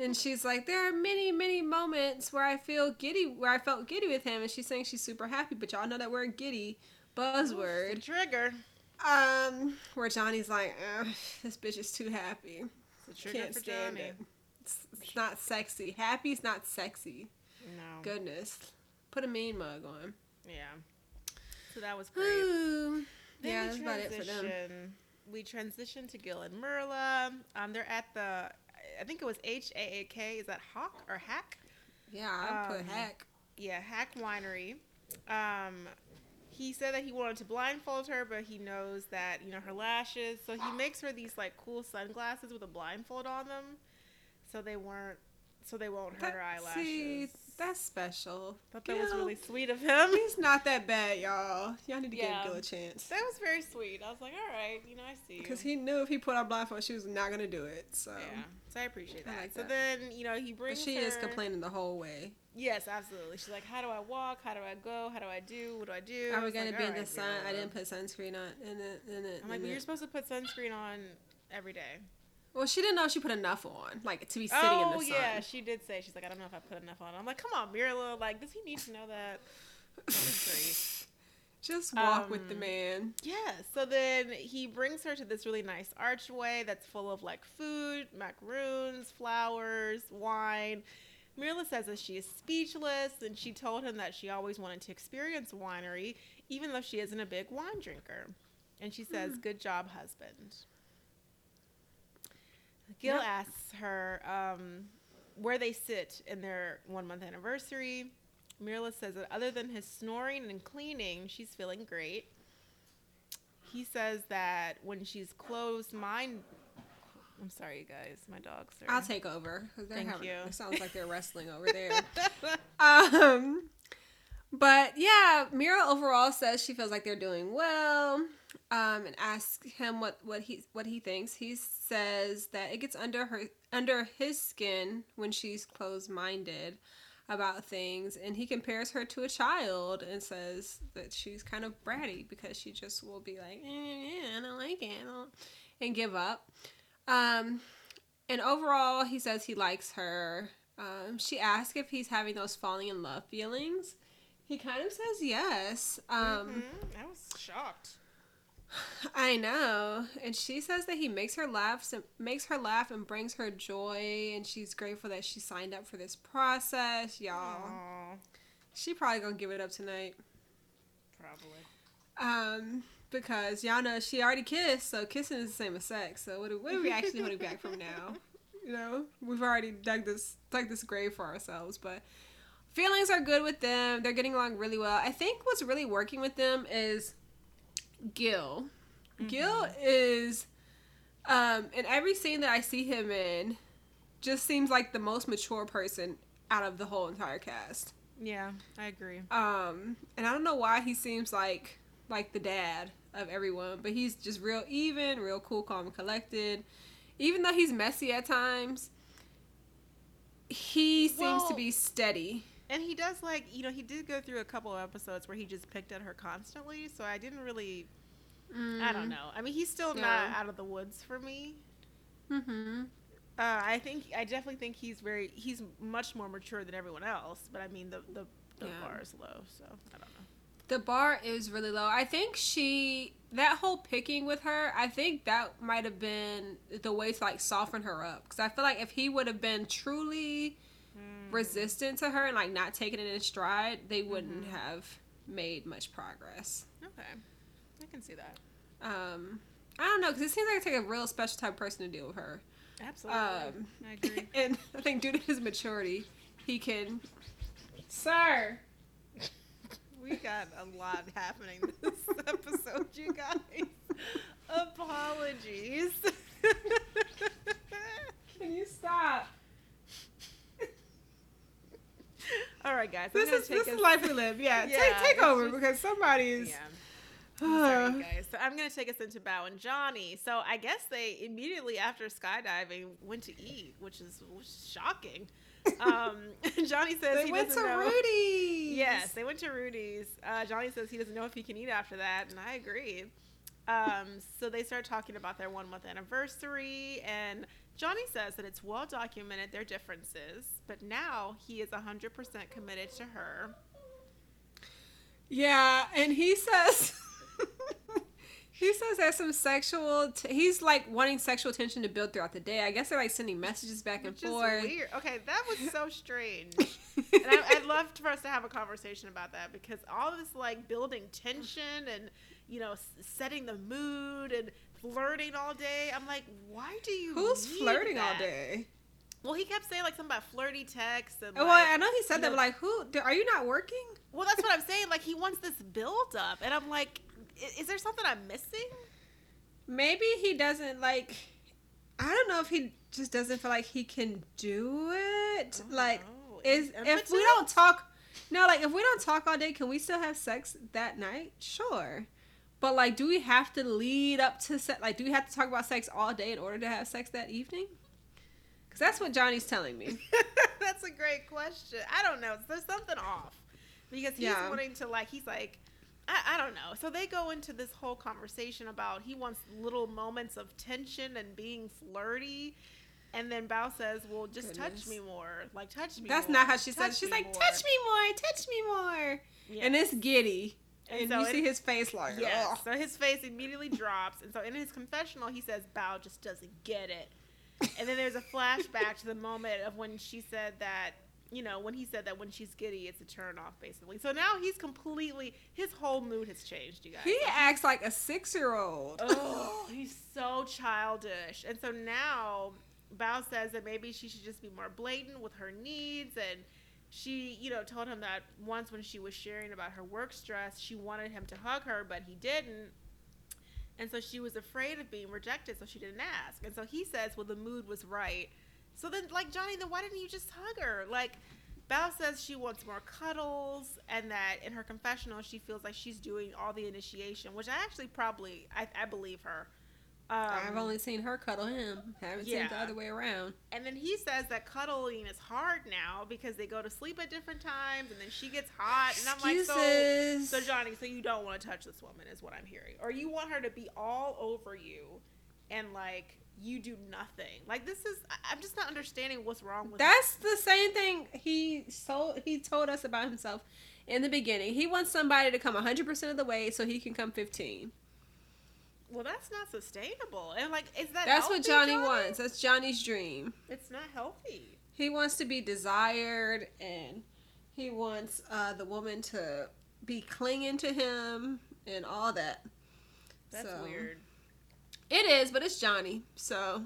and she's like, there are many, many moments where I feel giddy, where I felt giddy with him. And she's saying she's super happy, but y'all know that word giddy, buzzword. Trigger. Um, where Johnny's like, this bitch is too happy. It's a trigger Can't for stand Johnny. it. It's, it's not sexy. Happy's not sexy. No. Goodness. Put a mean mug on. Yeah. So that was great. Ooh. Yeah, that's about it for them. We transition to Gil and Mirla. Um, they're at the, I think it was H A A K. Is that Hawk or Hack? Yeah, I put Um, heck. Yeah, Hack Winery. Um, he said that he wanted to blindfold her, but he knows that you know her lashes, so he makes her these like cool sunglasses with a blindfold on them, so they weren't, so they won't hurt That- her eyelashes. See, that's special. Thought that was really sweet of him. He's not that bad, y'all. Y'all need to Yeah. give Gil a chance. That was very sweet. I was like, all right, you know, I see. Because he knew if he put on blindfold, she was not gonna do it. So, yeah, so I appreciate I that. like so that. then, you know, he but brings. she is complaining the whole way. Yes, absolutely. She's like, how do I walk? How do I go? How do I do? What do I do? Are I we gonna like, be in "All the right, sun? I didn't put sunscreen on in it. In it. I'm like, you're it. supposed to put sunscreen on every day. Well, she didn't know she put enough on, like to be sitting oh in the sun. Oh, yeah, she did say she's like, I don't know if I put enough on. I'm like, come on, Mirla. Like, does he need to know that? [LAUGHS] Just walk with the Um, man. Yeah. So then he brings her to this really nice archway that's full of like food, macaroons, flowers, wine. Mirla says that she is speechless, and she told him that she always wanted to experience winery, even though she isn't a big wine drinker. And she says, "Good job, husband." Gil Yep. asks her um, where they sit in their one month anniversary. Mirla says that other than his snoring and cleaning, she's feeling great. He says that when she's closed mind, I'm sorry, you guys, my dogs are. I'll take over. Thank having- you. It sounds like they're [LAUGHS] wrestling over there. Um, but yeah, Mirla overall says she feels like they're doing well. Um, and asks him what what he what he thinks. He says that it gets under her under his skin when she's closed minded about things, and he compares her to a child and says that she's kind of bratty because she just will be like, eh, yeah, I don't like it, don't- and give up. Um, and overall, he says he likes her. Um, she asks if he's having those falling in love feelings. He kind of says yes. Um, Mhm, I was shocked. I know, and she says that he makes her laugh, makes her laugh, and brings her joy, and she's grateful that she signed up for this process, y'all. Aw, She probably gonna give it up tonight, probably. um, because y'all know she already kissed, so kissing is the same as sex. So what are, what are we actually holding back from now? [LAUGHS] You know, we've already dug this dug this grave for ourselves, but feelings are good with them. They're getting along really well. I think what's really working with them is Gil. Gil is um in every scene that I see him in just seems like the most mature person out of the whole entire cast. Yeah, I agree. Um, and I don't know why he seems like like the dad of everyone, but he's just real even, real cool, calm, and collected. Even though he's messy at times, he seems Well- to be steady. And he does like you know he did go through a couple of episodes where he just picked at her constantly, so I didn't really I don't know. I mean he's still not out of the woods for me. Mm-hmm. Uh, I think I definitely think he's very he's much more mature than everyone else, but I mean the the, the Yeah. bar is low, so I don't know. The bar is really low. I think she that whole picking with her. I think that might have been the way to like soften her up. Because I feel like if he would have been truly Mm. Resistant to her and like not taking it in stride, they wouldn't Mhm. have made much progress. Okay, I can see that. Um, I don't know because it seems like it take a real special type of person to deal with her. Absolutely, Um, I agree. [LAUGHS] and I think due to his maturity, he can. Sir. We got a lot happening this [LAUGHS] episode, you guys. Apologies. [LAUGHS] Can you stop? All right, guys. I'm This is take this us- is life we live. Yeah, [LAUGHS] Yeah, take take over just- because somebody's. Yeah. [SIGHS] I'm sorry, guys. So I'm gonna take us into Bao and Johnny. So I guess they immediately after skydiving went to eat, which is, which is shocking. [LAUGHS] Um, [LAUGHS] Johnny says they he went to know. Rudy's. Yes, they went to Rudy's. Uh, Johnny says he doesn't know if he can eat after that, and I agree. Um, so they start talking about their one month anniversary, and Johnny says that it's well documented their differences, but now he is 100% committed to her. Yeah, and he says [LAUGHS] he says there's some sexual. T- he's like wanting sexual tension to build throughout the day. I guess they're like sending messages back and Which is forth. weird. Okay, that was so strange. [LAUGHS] and I, I'd love for us to have a conversation about that because all this like building tension and you know setting the mood and flirting all day. I'm like, why do you? Who's flirting all day? Well, he kept saying like something about flirty texts and. well, I know he said that, know- but like, who? Are you not working? well, that's what I'm saying. Like he wants this build up, and I'm like, is there something I'm missing? Maybe he doesn't like. I don't know if he just doesn't feel like he can do it. Like, know. is Is if we don't talk, no, like if we don't talk all day, can we still have sex that night? Sure, but like, do we have to lead up to sex? Like, do we have to talk about sex all day in order to have sex that evening? Because that's what Johnny's telling me. [LAUGHS] That's a great question. I don't know. There's something off because he's Yeah. wanting to like. He's like, I, I don't know. So they go into this whole conversation about he wants little moments of tension and being flirty. And then Bao says, "Well, just touch me more. Like touch me." That's more. not how she says. Touch it. She's like, more." touch me more, touch me more, Yeah. and it's giddy. And so you see his face like, Yes. "Ugh." So his face immediately drops, and so in his confessional, he says Bao just doesn't get it. And then there's a flashback to the moment of when she said that, you know, when he said that when she's giddy, it's a turn off, basically. So now he's completely, his whole mood has changed, you guys. He acts like a six year old. oh, he's so childish. And so now Bao says that maybe she should just be more blatant with her needs and she, you know, told him that once when she was sharing about her work stress, she wanted him to hug her, but he didn't. And so she was afraid of being rejected, so she didn't ask. And so he says, well, the mood was right. So then, like, Johnny, then why didn't you just hug her? Like, Bao says she wants more cuddles, and that in her confessional, she feels like she's doing all the initiation, which I actually probably, I, I believe her. Um, I've only seen her cuddle him. Haven't seen the other way around. and then he says that cuddling is hard now because they go to sleep at different times, and then she gets hot, and I'm like, so, Excuses. so Johnny, so you don't want to touch this woman, is what I'm hearing, or you want her to be all over you, and like you do nothing. Like this is, I'm just not understanding what's wrong with That's the same thing he told he told us about himself in the beginning. He wants somebody to come 100% of the way so he can come 15. Well, that's not sustainable, and like, is that That's what healthy, Johnny wants. That's Johnny's dream. It's not healthy. He wants to be desired and he wants uh, the woman to be clinging to him and all that. That's So, weird. It is, but it's Johnny. So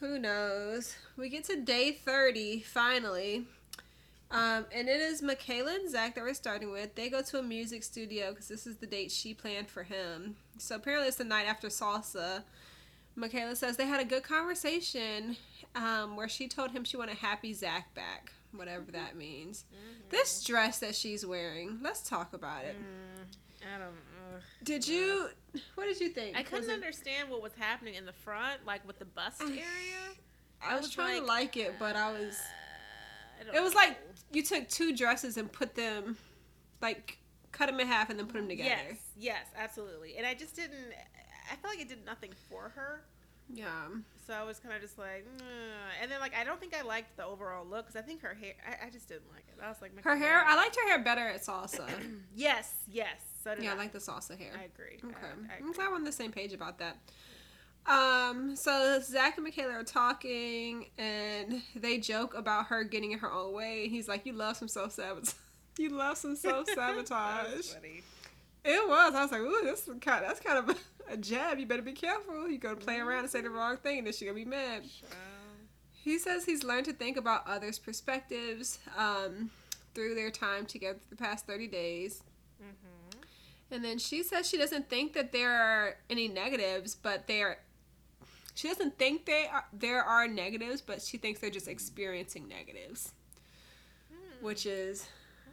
who knows? We get to day 30 finally. Um, and it is Michaela and Zach that we're starting with. They go to a music studio because this is the date she planned for him. So apparently it's the night after salsa. Michaela says they had a good conversation um, where she told him she wanted happy Zach back. whatever that means. Mhm. This dress that she's wearing, let's talk about it. Mm, I don't. Ugh. Did you? What did you think? I couldn't it- understand what was happening in the front, like with the bust [SIGHS] area. I was, was trying to like it, but I was. uh, [SIGHS] I It was like you took two dresses and put them, like, cut them in half and then put them together. Yes, yes, absolutely. And I just didn't. I felt like it did nothing for her. Yeah. So I was kind of just like, "Nah." and then like I don't think I liked the overall look because I think her hair. I, I just didn't like it. I was like, Her hair. I liked her hair better at salsa. [CLEARS THROAT] yes, yes. So yeah, I. I like the salsa hair. I agree. Okay. I, I I'm glad we're on the same page about that. Um, so Zach and Michaela are talking and they joke about her getting in her own way. He's like, You love some self sabotage. [LAUGHS] you love some self sabotage. [LAUGHS] it was. I was like, Ooh, this is kind that's kind of [LAUGHS] a, jab. You better be careful. You go to play around and say the wrong thing and then she's gonna be mad. Um, He says he's learned to think about others' perspectives um, through their time together the past 30 days. mhm. And then she says she doesn't think that there are any negatives, but they are. She doesn't think they are, there are negatives, but she thinks they're just experiencing negatives, Hmm, which is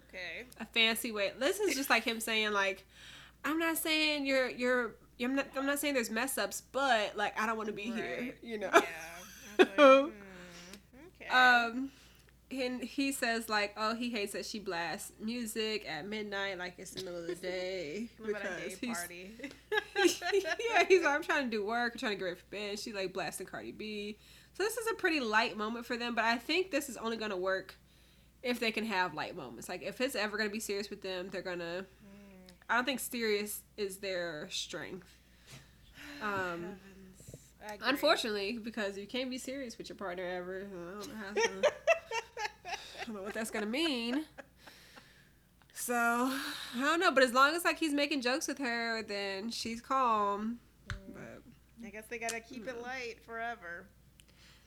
okay. a fancy way. This is just like him saying like, "I'm not saying you're you're." I'm not, I'm not saying there's mess ups, but like I don't want to be here, you know. Yeah. Like, [LAUGHS] hmm, okay. Um, and he says like, oh, he hates that she blasts music at midnight, like it's the middle of the [LAUGHS] day a he's party? [LAUGHS] yeah, he's like, I'm trying to do work, I'm trying to get ready for bed. She like blasting Cardi B. So this is a pretty light moment for them, but I think this is only gonna work if they can have light moments. Like if it's ever gonna be serious with them, they're gonna. I don't think serious is their strength. [SIGHS] Um, Heavens. I agree. unfortunately, because you can't be serious with your partner ever. I don't know how. To, I don't know what that's gonna mean. So I don't know, but as long as like he's making jokes with her, then she's calm. But I guess they gotta keep it light forever.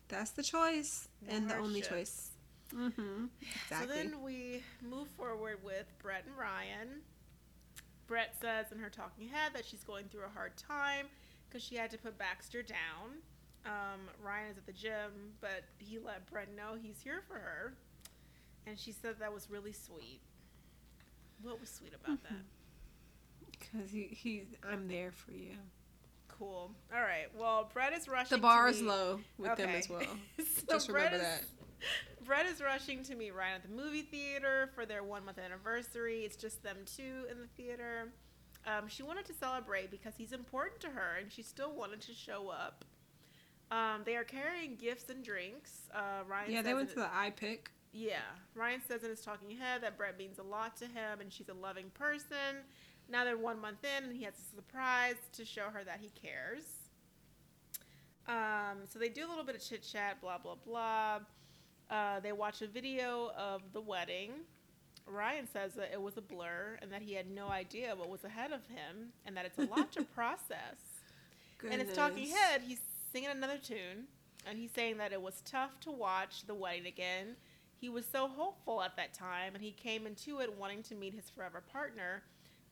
that's the choice and the only choice. Mm-hmm. Exactly. So then we move forward with Brett and Ryan. Brett says in her talking head that she's going through a hard time because she had to put Baxter down. Um, Ryan is at the gym, but he let Brett know he's here for her. And she said that was really sweet. What was sweet about that? [LAUGHS] Because he, he, I'm there for you. Cool. All right. Well, Brett is rushing. The bar to is low with them as well. [LAUGHS] So Just remember is- [LAUGHS] Brett is rushing to meet Ryan at the movie theater for their one month anniversary. It's just them two in the theater. Um, she wanted to celebrate because he's important to her, and she still wanted to show up. Um, they are carrying gifts and drinks. Uh, Ryan Yeah, they went to the iPic. Yeah, Ryan says in his talking head that Brett means a lot to him, and she's a loving person. Now they're one month in, and he has a surprise to show her that he cares. Um, so they do a little bit of chit chat, blah blah blah. Uh, they watch a video of the wedding. Ryan says that it was a blur and that he had no idea what was ahead of him, and that it's a lot to [LAUGHS] process. And his talking head, he's singing another tune, and he's saying that it was tough to watch the wedding again. He was so hopeful at that time, and he came into it wanting to meet his forever partner,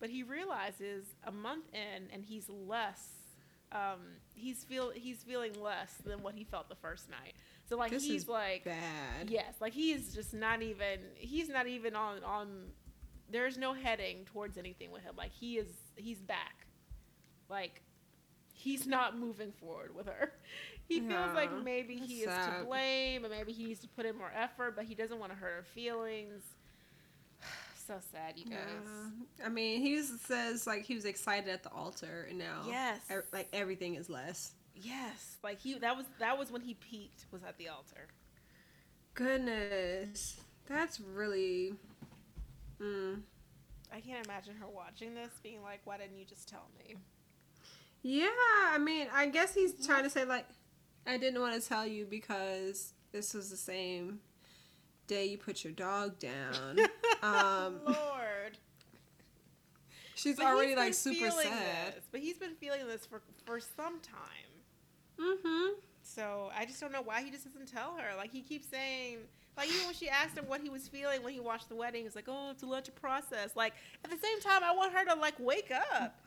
but he realizes a month in, and he's less. Um, he's feel he's feeling less than what he felt the first night. So like This he's like Bad. Yes, like he's just not even he's not even on on there's no heading towards anything with him. Like he is he's back. Like he's not moving forward with her. [LAUGHS] He feels like maybe he is to blame and maybe he needs to put in more effort, but he doesn't want to hurt her feelings. [SIGHS] so sad, you guys. Yeah. I mean, he says like he was excited at the altar, and now Yes. e- like everything is less. Yes, like he that was that was when he peaked was at the altar. Goodness, that's really. Mm. I can't imagine her watching this being like, "Why didn't you just tell me?" Yeah, I mean, I guess he's trying to say like, I didn't want to tell you because this was the same day you put your dog down. [LAUGHS] um, Lord. she's But already like super sad. This, but he's been feeling this for for some time. Mm-hmm. So I just don't know why he just doesn't tell her. Like he keeps saying, like even when she asked him what he was feeling when he watched the wedding, he's like, "Oh, it's a lot to process." Like at the same time, I want her to like wake up.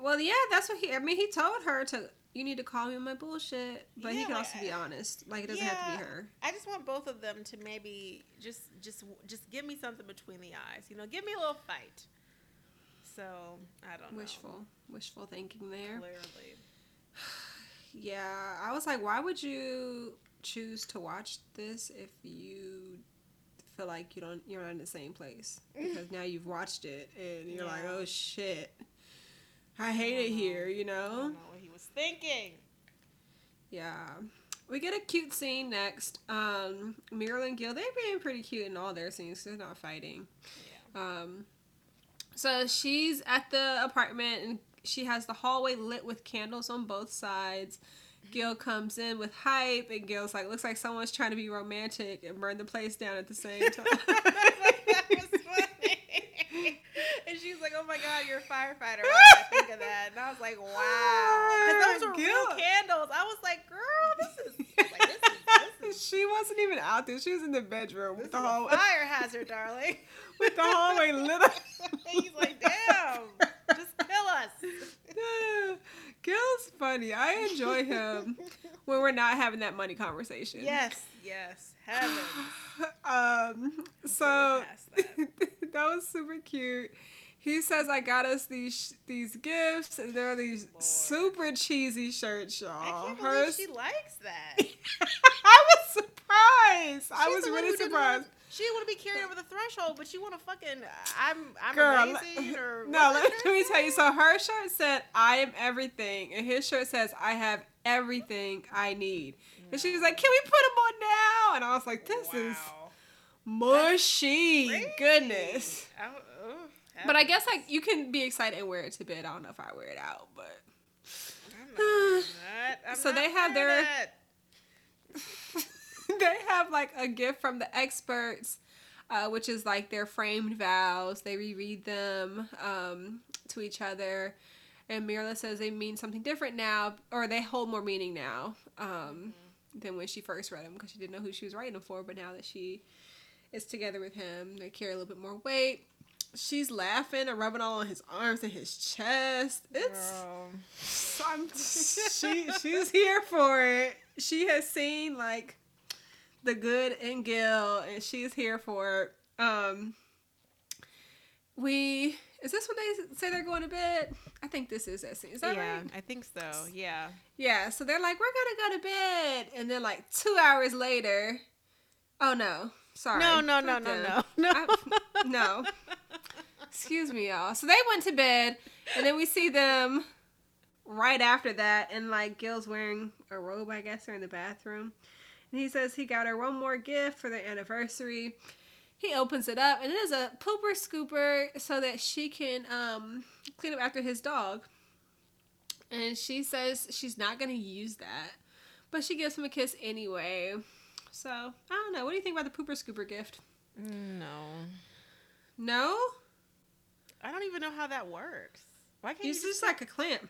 Well, yeah, that's what he. I mean, he told her to you need to call me on my bullshit. But he can also be honest. Like it doesn't have to be her. I just want both of them to maybe just just just give me something between the eyes. You know, give me a little fight. So I don't Wishful, wishful thinking there. Clearly, [SIGHS] Yeah, I was like, why would you choose to watch this if you feel like you don't you're not in the same place? [LAUGHS] Because now you've watched it and you're like, oh shit, I hate it know. here. You I know? don't know what he was thinking. Yeah. We get a cute scene next. Um, Mirla and Gil, they're being pretty cute in all their scenes. They're not fighting. Yeah. Um, so she's at the apartment and she has the hallway lit with candles on both sides. Gil comes in with hype, and Gil's like, "Looks like someone's trying to be romantic and burn the place down at the same [LAUGHS] time." [LAUGHS] And she's like, "Oh my god, you're a firefighter." Why did I think of that? And I was like, [LAUGHS] "Wow," because those were real candles. I was like, "Girl, this is [LAUGHS] like this is this is, she wasn't even out there; she was in the bedroom with the hallway fire hazard, darling." with the hallway lit up. He's like, "Damn, just kill us." Gil's funny. I enjoy him when we're not having that money conversation. Yes, yes, heaven. [SIGHS] um so past that. that was super cute he says i got us these these gifts and they're these Lord. super cheesy shirts y'all I can't believe Hers- she likes that. [LAUGHS] i was surprised i was really surprised She didn't want to be carried over the threshold, but she want to fucking. I'm. I'm Girl, amazing. Or [LAUGHS] no, let, let me tell you. So her shirt said, "I am everything," and his shirt says, "I have everything I need." And she was like, "Can we put them on now?" And I was like, "This is Wow. Mushy, goodness." I, oh, But I guess like you can be excited and wear it to bed. I don't know if I wear it out, but I'm not. [SIGHS] I'm So they have their- [LAUGHS] they have like a gift from the experts, uh, which is like their framed vows. They reread them um, to each other, and Mirla says they mean something different now, or they hold more meaning now um, than when she first read them because she didn't know who she was writing them for. But now that she is together with him, they carry a little bit more weight. She's laughing and rubbing all on his arms and his chest. It's [LAUGHS] she she's here for it. She has seen like the good in Gil, and she's here for it. Um, we is this when they say they're going to bed? I think this is that scene. Is that yeah, right? I think so. Yeah. Yeah. So they're like, we're gonna go to bed, and then like two hours later, oh no, sorry, No, no, no, no, no, [LAUGHS] no. I- no. Excuse me, y'all. So they went to bed, and then we see them right after that, and like Gil's wearing a robe, I guess, they're in the bathroom. And he says he got her one more gift for their anniversary. He opens it up, and it is a pooper scooper so that she can um, clean up after his dog. And she says she's not going to use that, but she gives him a kiss anyway. So, I don't know. What do you think about the pooper scooper gift? No. No? I don't even know how that works. Why can't He's you just just like a clamp.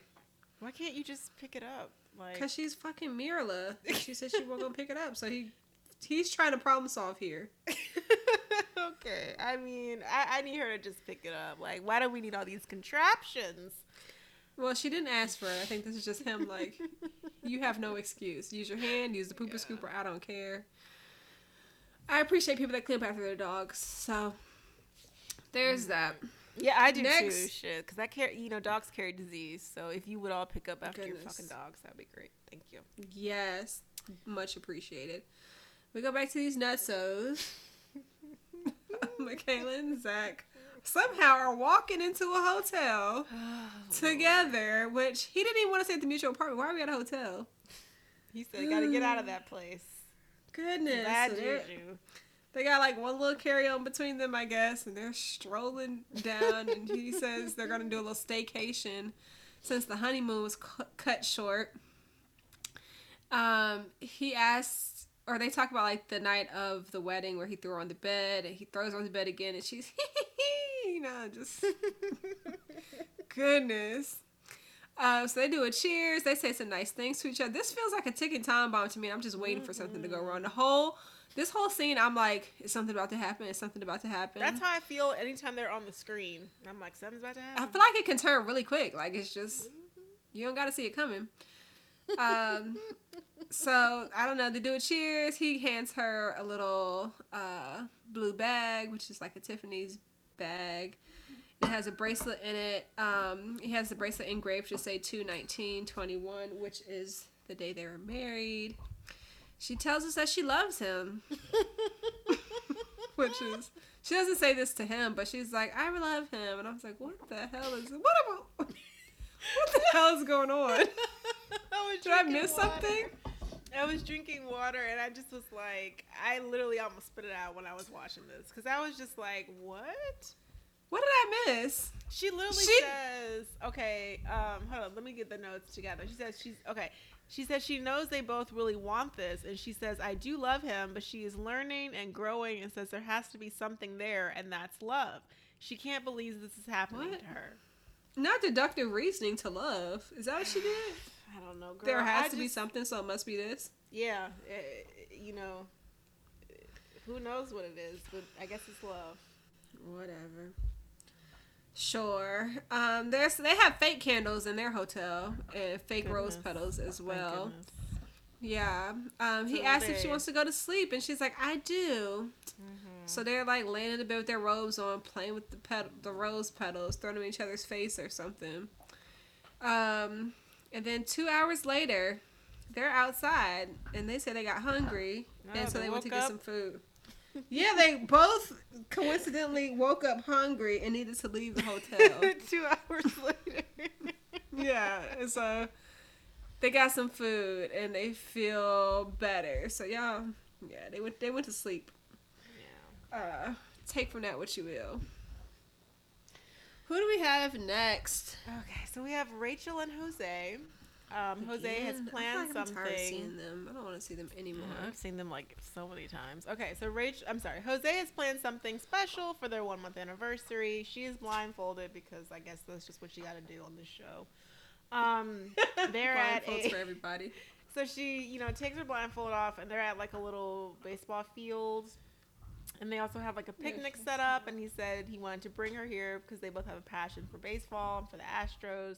Why can't you just pick it up? Like Because she's fucking Mirla. [LAUGHS] She said she wasn't going to pick it up. So he he's trying to problem solve here. [LAUGHS] okay. I mean, I, I need her to just pick it up. Like, why do we need all these contraptions? Well, she didn't ask for it. I think this is just him like, [LAUGHS] you have no excuse. Use your hand, use the pooper Yeah. scooper. I don't care. I appreciate people that clean up after their dogs. So there's mm. that. Yeah, I do too. Shit, because I carry, you know, dogs carry disease. So if you would all pick up after your fucking dogs, that'd be great. Thank you. Yes, much appreciated. We go back to these nutsos. [LAUGHS] [LAUGHS] Michaela and Zach somehow are walking into a hotel [SIGHS] together, which he didn't even want to stay at the mutual apartment. Why are we at a hotel? He said, "Got to get out of that [SIGHS] place." Goodness. Bad So they're- juju. They got like one little carry on between them, I guess, and they're strolling down. and he [LAUGHS] says they're gonna do a little staycation since the honeymoon was cu- cut short. Um, he asks, or they talk about like the night of the wedding where he threw her on the bed, and he throws her on the bed again, and she's, [LAUGHS] know, just [LAUGHS] goodness. Um, so they do a cheers. They say some nice things to each other. This feels like a ticking time bomb to me. I'm just waiting for something to go wrong. The whole this whole scene, I'm like, is something about to happen? Is something about to happen? That's how I feel anytime they're on the screen. I'm like, something's about to happen. I feel like it can turn really quick. Like it's just you don't got to see it coming. Um, so I don't know. They do a cheers. He hands her a little uh, blue bag, which is like a Tiffany's bag. It has a bracelet in it. Um, he has the bracelet engraved to say 21921, which is the day they were married. She tells us that she loves him, [LAUGHS] which is she doesn't say this to him, but she's like, I love him, and I was like, what the hell is what? About, [LAUGHS] what the hell is going on? [LAUGHS] Did I miss water. something? I was drinking water and I just was like, I literally almost spit it out when I was watching this because I was just like, what? What did I miss? She literally she... says, okay, um, hold on, let me get the notes together. She says she's okay. She says she knows they both really want this, and she says, I do love him, but she is learning and growing and says there has to be something there, and that's love. She can't believe this is happening what? to her. Not deductive reasoning to love. Is that what she did? I don't know. Girl. There has I to just, be something, so it must be this. Yeah, it, eh, you know, who knows what it is, but I guess it's love. Whatever. Sure. Um, there's they have fake candles in their hotel and fake goodness. rose petals as well. Yeah. Um, he asks if she wants to go to sleep, and she's like, "I do." Mm-hmm. So they're like laying in the bed with their robes on, playing with the pet- the rose petals, throwing them in each other's face or something. Um, and then two hours later, they're outside, and they say they got hungry, oh, and so they, they went to get some food yeah, they both coincidentally woke up hungry and needed to leave the hotel. [LAUGHS] Two hours later. [LAUGHS] yeah, so they got some food and they feel better. So y'all, yeah, they went they went to sleep. Yeah. Uh, take from that what you will. Who do we have next? Okay, so we have Rachel and Jose. Um, Jose has planned I'm something. I'm seeing them. I don't want to see them anymore. I've seen them like so many times. Okay, so Rachel, I'm sorry, Jose has planned something special for their one month anniversary. She is blindfolded because I guess that's just what she got to do on this show. Um, [LAUGHS] they're at a, for everybody. [LAUGHS] So she, you know, takes her blindfold off, and they're at like a little baseball field. And they also have like a picnic set up, and he said he wanted to bring her here because they both have a passion for baseball and for the Astros.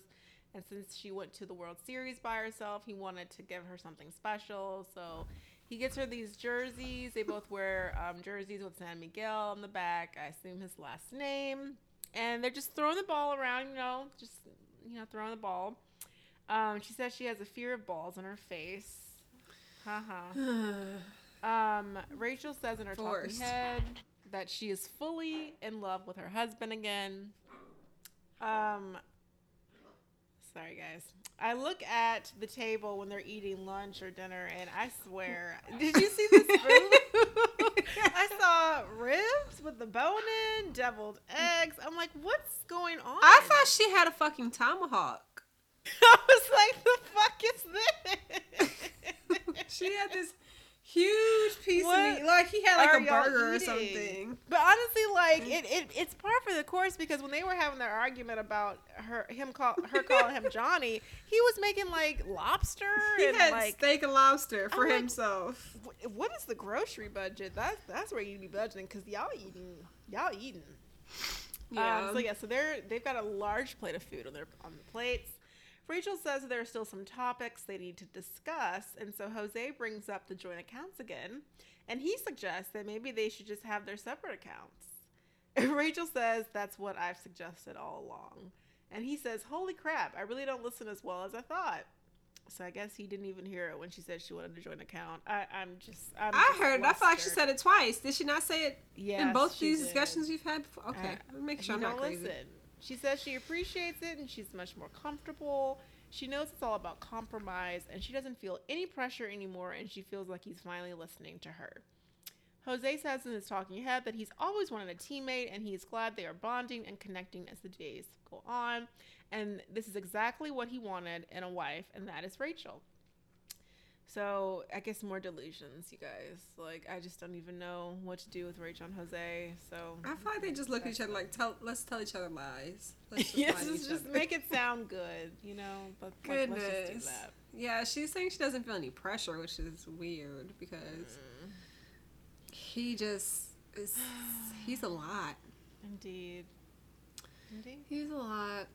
And since she went to the World Series by herself, he wanted to give her something special. So he gets her these jerseys. They both wear um, jerseys with San Miguel on the back. I assume his last name. And they're just throwing the ball around, you know, just, you know, throwing the ball. Um, she says she has a fear of balls in her face. Haha. Um, Rachel says in her Forced. talking head that she is fully in love with her husband again. Um, Sorry, guys. I look at the table when they're eating lunch or dinner, and I swear, did you see this [LAUGHS] food? I saw ribs with the bone in, deviled eggs. I'm like, what's going on? I thought she had a fucking tomahawk. [LAUGHS] I was like, the fuck is this? [LAUGHS] she had this huge piece what of meat. Like he had like a burger eating? or something. But honestly, like it, it it's par for the course because when they were having their argument about her him call her calling him Johnny, he was making like lobster he and had like steak and lobster for I'm himself. Like, what is the grocery budget? That's that's where you need to be budgeting because y'all eating y'all eating. Yeah. Um, so yeah, so they're they've got a large plate of food on their on the plates. Rachel says there are still some topics they need to discuss, and so Jose brings up the joint accounts again, and he suggests that maybe they should just have their separate accounts. And [LAUGHS] Rachel says that's what I've suggested all along. And he says, Holy crap, I really don't listen as well as I thought. So I guess he didn't even hear it when she said she wanted to join account. I, I'm just. I'm i just heard. I felt like she said it twice. Did she not say it yes, in both these did. discussions we've had before? Okay, make sure I'm not crazy. Listen. She says she appreciates it and she's much more comfortable. She knows it's all about compromise and she doesn't feel any pressure anymore and she feels like he's finally listening to her. Jose says in his talking head that he's always wanted a teammate and he's glad they are bonding and connecting as the days go on. And this is exactly what he wanted in a wife, and that is Rachel. So I guess more delusions, you guys. Like I just don't even know what to do with Rachel and Jose. So I feel like they just look at each other like, tell, let's tell each other lies. [LAUGHS] Let's just, yes, just, just make it sound good, you know. But like, let's just do that. Yeah, she's saying she doesn't feel any pressure, which is weird because mm. he just is. [SIGHS] he's a lot. Indeed. Indeed. He's a lot.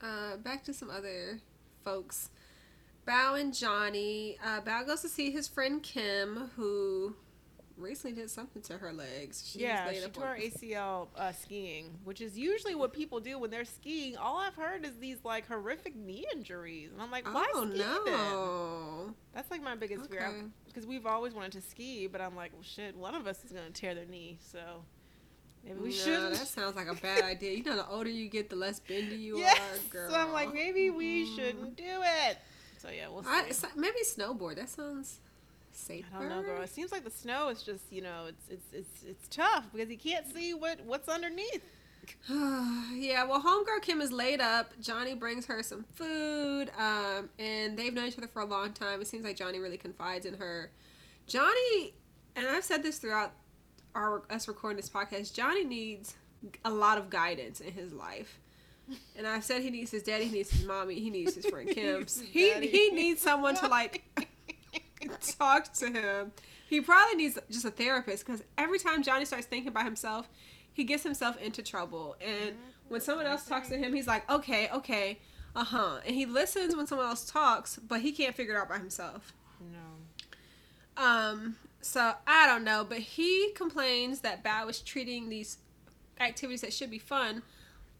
Uh, back to some other folks Bao and Johnny. Uh, Bao goes to see his friend Kim, who recently did something to her legs. She's yeah, she tore her ACL uh, skiing, which is usually what people do when they're skiing. All I've heard is these like horrific knee injuries, and I'm like, why oh, ski no. Then? That's like my biggest okay. fear because we've always wanted to ski, but I'm like, well, shit, one of us is gonna tear their knee, so. Maybe we no, should. That sounds like a bad [LAUGHS] idea. You know, the older you get, the less bendy you yes. are, girl. So I'm like, maybe we mm. shouldn't do it. So yeah, we'll see. I, maybe snowboard. That sounds safer. I don't know, girl. It seems like the snow is just, you know, it's it's it's it's tough because you can't see what what's underneath. [SIGHS] yeah, well, homegirl Kim is laid up. Johnny brings her some food, um, and they've known each other for a long time. It seems like Johnny really confides in her. Johnny, and I've said this throughout our us recording this podcast. Johnny needs a lot of guidance in his life. And I've said he needs his daddy, he needs his mommy, he needs his friend [LAUGHS] Kim. he he needs someone to like [LAUGHS] talk to him. He probably needs just a therapist because every time Johnny starts thinking about himself, he gets himself into trouble. And when someone else talks to him, he's like, okay, okay, uh huh. And he listens when someone else talks, but he can't figure it out by himself. No. Um. So I don't know, but he complains that Bao is treating these activities that should be fun.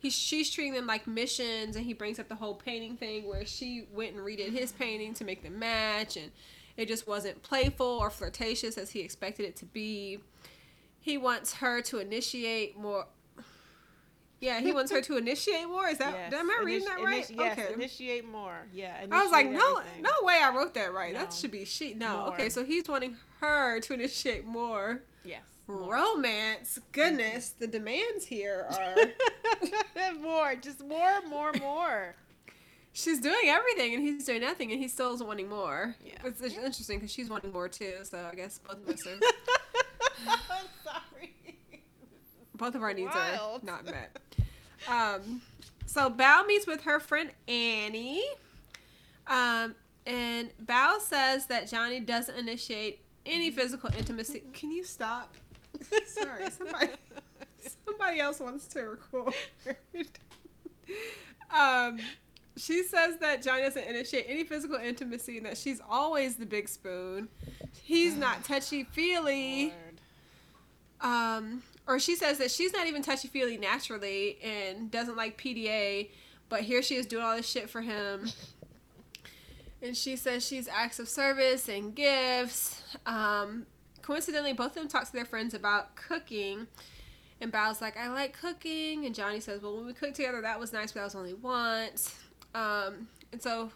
He's she's treating them like missions, and he brings up the whole painting thing where she went and redid his painting to make them match, and it just wasn't playful or flirtatious as he expected it to be. He wants her to initiate more. Yeah, he wants her to initiate more. Is that yes. am I reading Initi- that right? Initi- yes, okay. initiate more. Yeah. I was like, no, everything. no way, I wrote that right. No. That should be she. No, more. okay. So he's wanting her to initiate more. Yes. Romance. Goodness, the demands here are [LAUGHS] more. Just more, more, more she's doing everything and he's doing nothing and he still is wanting more. Yeah. It's, it's interesting because she's wanting more too. So I guess both of us are. [LAUGHS] I'm sorry. Both of our needs Wild. are not met. Um, so Bao meets with her friend Annie. Um, and Bao says that Johnny doesn't initiate any physical intimacy. Can you stop? [LAUGHS] Sorry, somebody, somebody else wants to record. [LAUGHS] um, she says that Johnny doesn't initiate any physical intimacy and that she's always the big spoon. He's not [SIGHS] touchy feely. Um, or she says that she's not even touchy feely naturally and doesn't like PDA, but here she is doing all this shit for him. [LAUGHS] and she says she's acts of service and gifts. Um, coincidentally, both of them talk to their friends about cooking. And Bao's like, I like cooking. And Johnny says, Well, when we cooked together, that was nice, but that was only once. Um, and so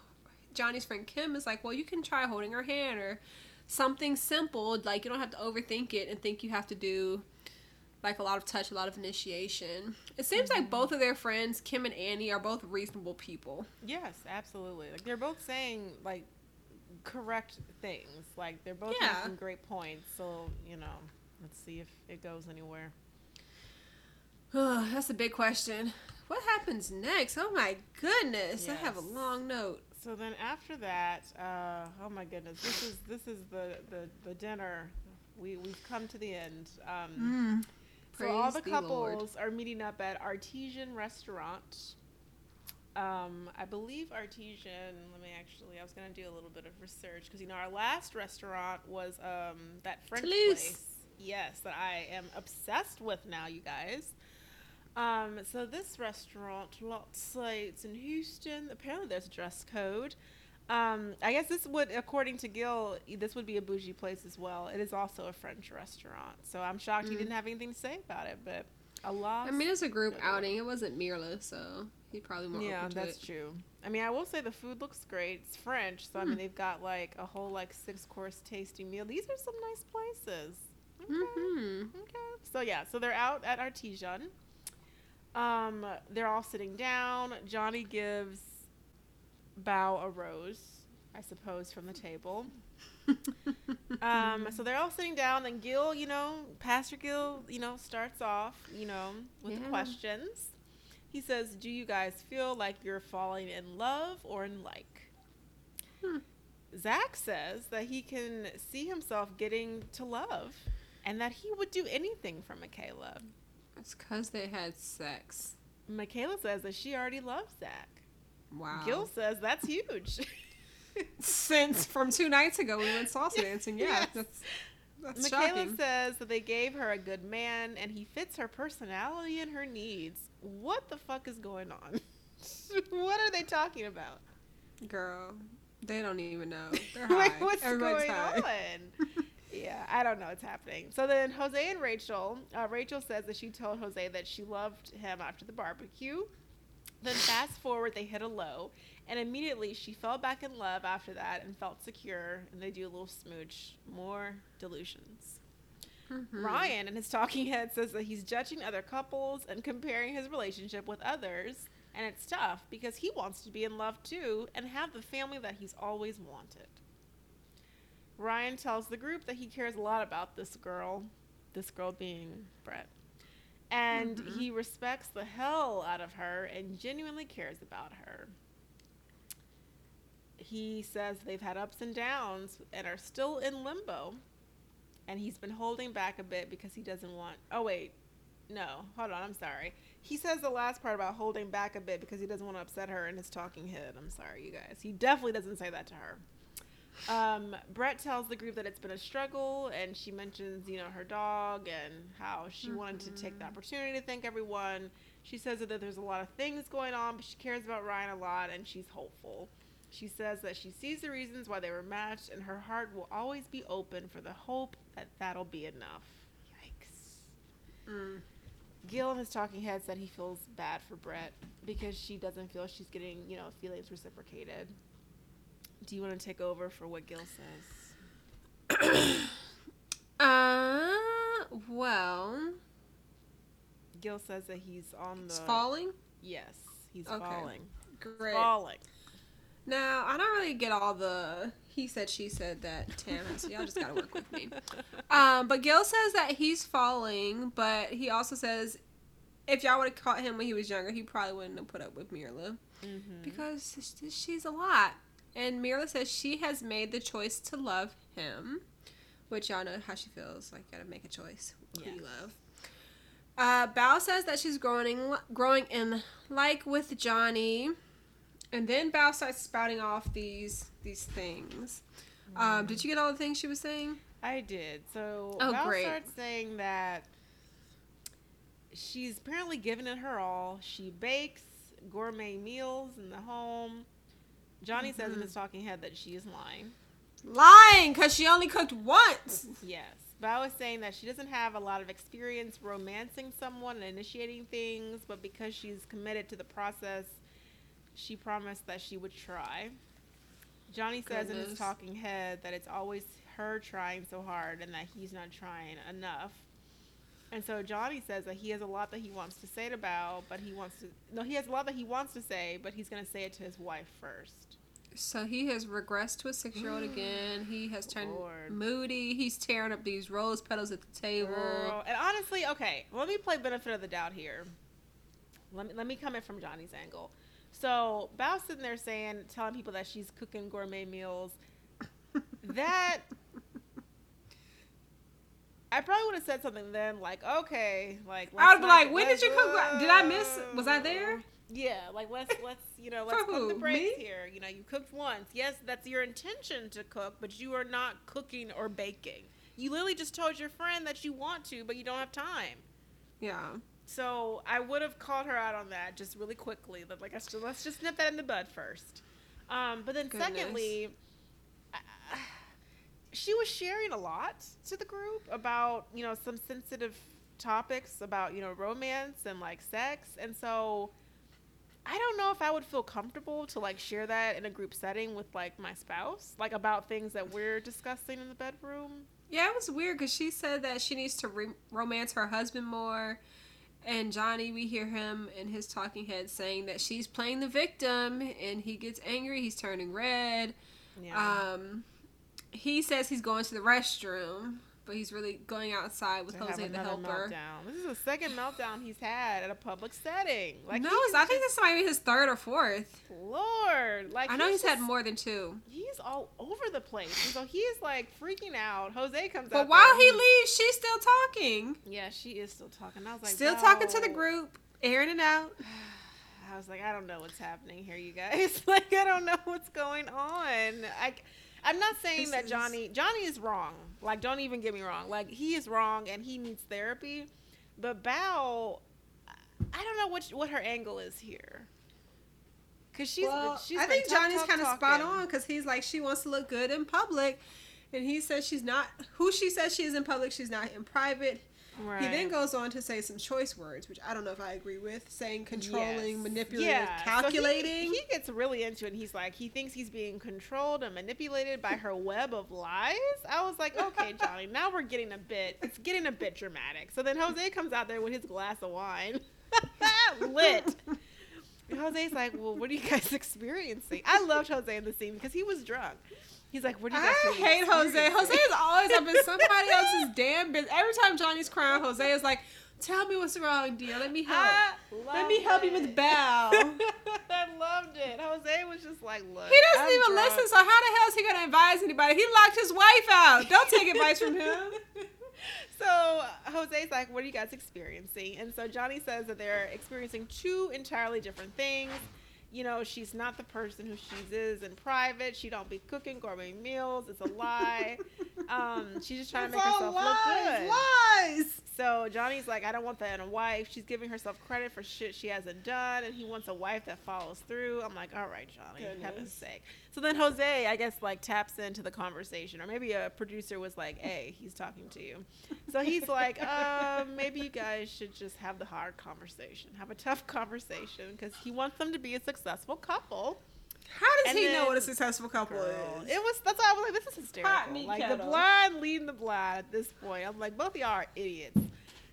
Johnny's friend Kim is like, well, you can try holding her hand or something simple. Like you don't have to overthink it and think you have to do like a lot of touch, a lot of initiation. It seems mm-hmm. like both of their friends, Kim and Annie, are both reasonable people. Yes, absolutely. Like they're both saying like correct things. Like they're both yeah. making great points. So you know, let's see if it goes anywhere. [SIGHS] That's a big question. What happens next? Oh my goodness! Yes. I have a long note. So then after that, uh, oh my goodness, this is this is the the, the dinner. We we've come to the end. Um, mm, so all the couples Lord. are meeting up at Artesian Restaurant. Um, I believe Artesian. Let me actually. I was gonna do a little bit of research because you know our last restaurant was um, that French Toulouse. place. Yes, that I am obsessed with now, you guys. Um, so this restaurant, Lots Sites in Houston, apparently there's a dress code. Um, I guess this would, according to Gil, this would be a bougie place as well. It is also a French restaurant, so I'm shocked mm. he didn't have anything to say about it. But a lot. I mean, it's a group outing. It wasn't Mirla, so he probably more. Yeah, that's it. true. I mean, I will say the food looks great. It's French, so mm. I mean, hmm. they've got like a whole like six course tasty meal. These are some nice places. Okay. Mm-hmm. Okay. So yeah, so they're out at Artesian. Um, they're all sitting down. Johnny gives Bao a rose, I suppose, from the table. [LAUGHS] um, so they're all sitting down, and Gil, you know, Pastor Gil, you know, starts off, you know, with yeah. the questions. He says, "Do you guys feel like you're falling in love or in like?" Hmm. Zach says that he can see himself getting to love, and that he would do anything for Michaela. It's because they had sex. Michaela says that she already loves Zach. Wow. Gil says that's huge. [LAUGHS] since from two nights ago we went salsa dancing. Yeah, Yes. that's that's Michaela shocking. says that they gave her a good man and he fits her personality and her needs. What the fuck is going on? [LAUGHS] what are they talking about? Girl, they don't even know. [LAUGHS] They're like, high. what's Everybody's going high. on? [LAUGHS] yeah, I don't know what's happening. So then Jose and Rachel, uh, Rachel says that she told Jose that she loved him after the barbecue. Then fast forward, they hit a low, and immediately she fell back in love after that and felt secure, and they do a little smooch. More delusions. Mhm. Ryan in his talking head says that he's judging other couples and comparing his relationship with others, and it's tough because he wants to be in love too and have the family that he's always wanted. Ryan tells the group that he cares a lot about this girl, this girl being Brett, and Mhm. he respects the hell out of her and genuinely cares about her. He says they've had ups and downs and are still in limbo and he's been holding back a bit because he doesn't want. Oh wait, no, hold on. I'm sorry. He says the last part about holding back a bit because he doesn't want to upset her in his talking head. I'm sorry, you guys. He definitely doesn't say that to her. Um, Brett tells the group that it's been a struggle, and she mentions, you know, her dog and how she wanted to take the opportunity to thank everyone. She says that there's a lot of things going on, but she cares about Ryan a lot, and she's hopeful. She says that she sees the reasons why they were matched, and her heart will always be open for the hope that that'll be enough. Yikes. Mm. Gil in his talking head said he feels bad for Brett because she doesn't feel she's getting, you know, feelings reciprocated. Do you want to take over for what Gil says? [COUGHS] Uh, well, Gil says that he's on the it's falling. Yes, he's Okay. falling. Great. Falling. Now, I don't really get all the he said, she said that Tam, so y'all just gotta work with me. Um, but Gil says that he's falling, but he also says if y'all would have caught him when he was younger, he probably wouldn't have put up with Mirla Mm-hmm. because she's a lot. And Mirla says she has made the choice to love him, which y'all know how she feels. Like, you gotta make a choice who you love. Uh, Bao says that she's growing, growing in like with Johnny, and then Bao starts spouting off these these things. Um, did you get all the things she was saying? I did. So Oh, Bao great. starts saying that she's apparently given it her all. She bakes gourmet meals in the home. Johnny says in Mhm. his talking head that she is lying. Lying, cause she only cooked once. Yes. Bao is saying that she doesn't have a lot of experience romancing someone and initiating things, but because she's committed to the process, she promised that she would try. Johnny says in his talking head that it's always her trying so hard and that he's not trying enough. And so Johnny says that he has a lot that he wants to say to Bao, but he wants to no, he has a lot that he wants to say, but he's gonna say it to his wife first. So he has regressed to a six year old [GASPS] again. He has turned Lord. moody. He's tearing up these rose petals at the table. Girl. And honestly, okay, let me play benefit of the doubt here. Let me let me come in from Johnny's angle. So Bao's sitting there saying, telling people that she's cooking gourmet meals. [LAUGHS] That I probably would have said something then, like, okay, like I would be like, when did you cook? gra- Did I miss? Was I there? Yeah, like let's let's you know [LAUGHS] let's put the? Me? here. You know, you cooked once. Yes, that's your intention to cook, but you are not cooking or baking. You literally just told your friend that you want to, but you don't have time. Yeah. So I would have called her out on that just really quickly. But like, I still, let's just nip that in the bud first. Um, but then Goodness. secondly, she was sharing a lot to the group about you know some sensitive topics about you know romance and like sex, and so I don't know if I would feel comfortable to like share that in a group setting with like my spouse, like about things that we're discussing in the bedroom. Yeah, it was weird because she said that she needs to re- romance her husband more. And Johnny, we hear him in his talking head saying that she's playing the victim and he gets angry. He's turning red. Yeah. Um, he says he's going to the restroom, but he's really going outside with to Jose to another help meltdown. This is the second meltdown he's had at a public setting. Like no, is I think this might be his third or fourth. Lord, like I know he's had just- more than two. He's all over the place, and so he's like freaking out. Jose comes out, But while he leaves, she's still talking. yeah, she is still talking. I was like, still talking to the group, airing it out. [SIGHS] I was like, I don't know what's happening here, you guys. [LAUGHS] like, I don't know what's going on. I, I'm not saying This that is- Johnny Johnny is wrong. Like, don't even get me wrong. Like, he is wrong and he needs therapy. But Bao, I don't know what what her angle is here. Cause she's well, she's I think talk, Johnny's kind of spot on because he's like she wants to look good in public, and he says she's not who she says she is in public. She's not in private. Right. He then goes on to say some choice words, which I don't know if I agree with, saying controlling, Yes. manipulative, Yeah. So he- calculating. he, gets really into it. And he's like, he thinks he's being controlled and manipulated by her web of lies. I was like, okay, [LAUGHS] Johnny, now we're getting a bit, it's getting a bit dramatic. So then Jose comes out there with his glass of wine, [LAUGHS] lit. And Jose's like, well, what are you guys [LAUGHS] experiencing? I loved Jose in the scene because he was drunk. He's like, what are you guys I hate Jose. Jose is always up in somebody [LAUGHS] else's damn business. Every time Johnny's crying, Jose is like, "Tell me what's wrong, dear. Let me help. Let me help you with it. Bao." [LAUGHS] I loved it. Jose was just like, look. He doesn't I'm even drunk. listen, so how the hell is he gonna advise anybody? He locked his wife out. Don't take advice from him. [LAUGHS] So Jose's like, "What are you guys experiencing?" And so Johnny says that they're experiencing two entirely different things. You know, she's not the person who she is in private. She don't be cooking gourmet meals. It's a lie. [LAUGHS] um, she's just trying to make It's all herself look lies, good. Lies. So Johnny's like, I don't want that in a wife. She's giving herself credit for shit she hasn't done, and he wants a wife that follows through. I'm like, all right, Johnny, Goodness. heaven's sake. So then Jose, I guess, like taps into the conversation, or maybe a producer was like, hey, he's talking to you. So he's like, uh, maybe you guys should just have the hard conversation, have a tough conversation, because he wants them to be a successful couple. How does And he know what a successful couple Girl, is? It was that's why I was like, this is hysterical. Like the blind leading the blind at this point. I'm like, both of y'all are idiots.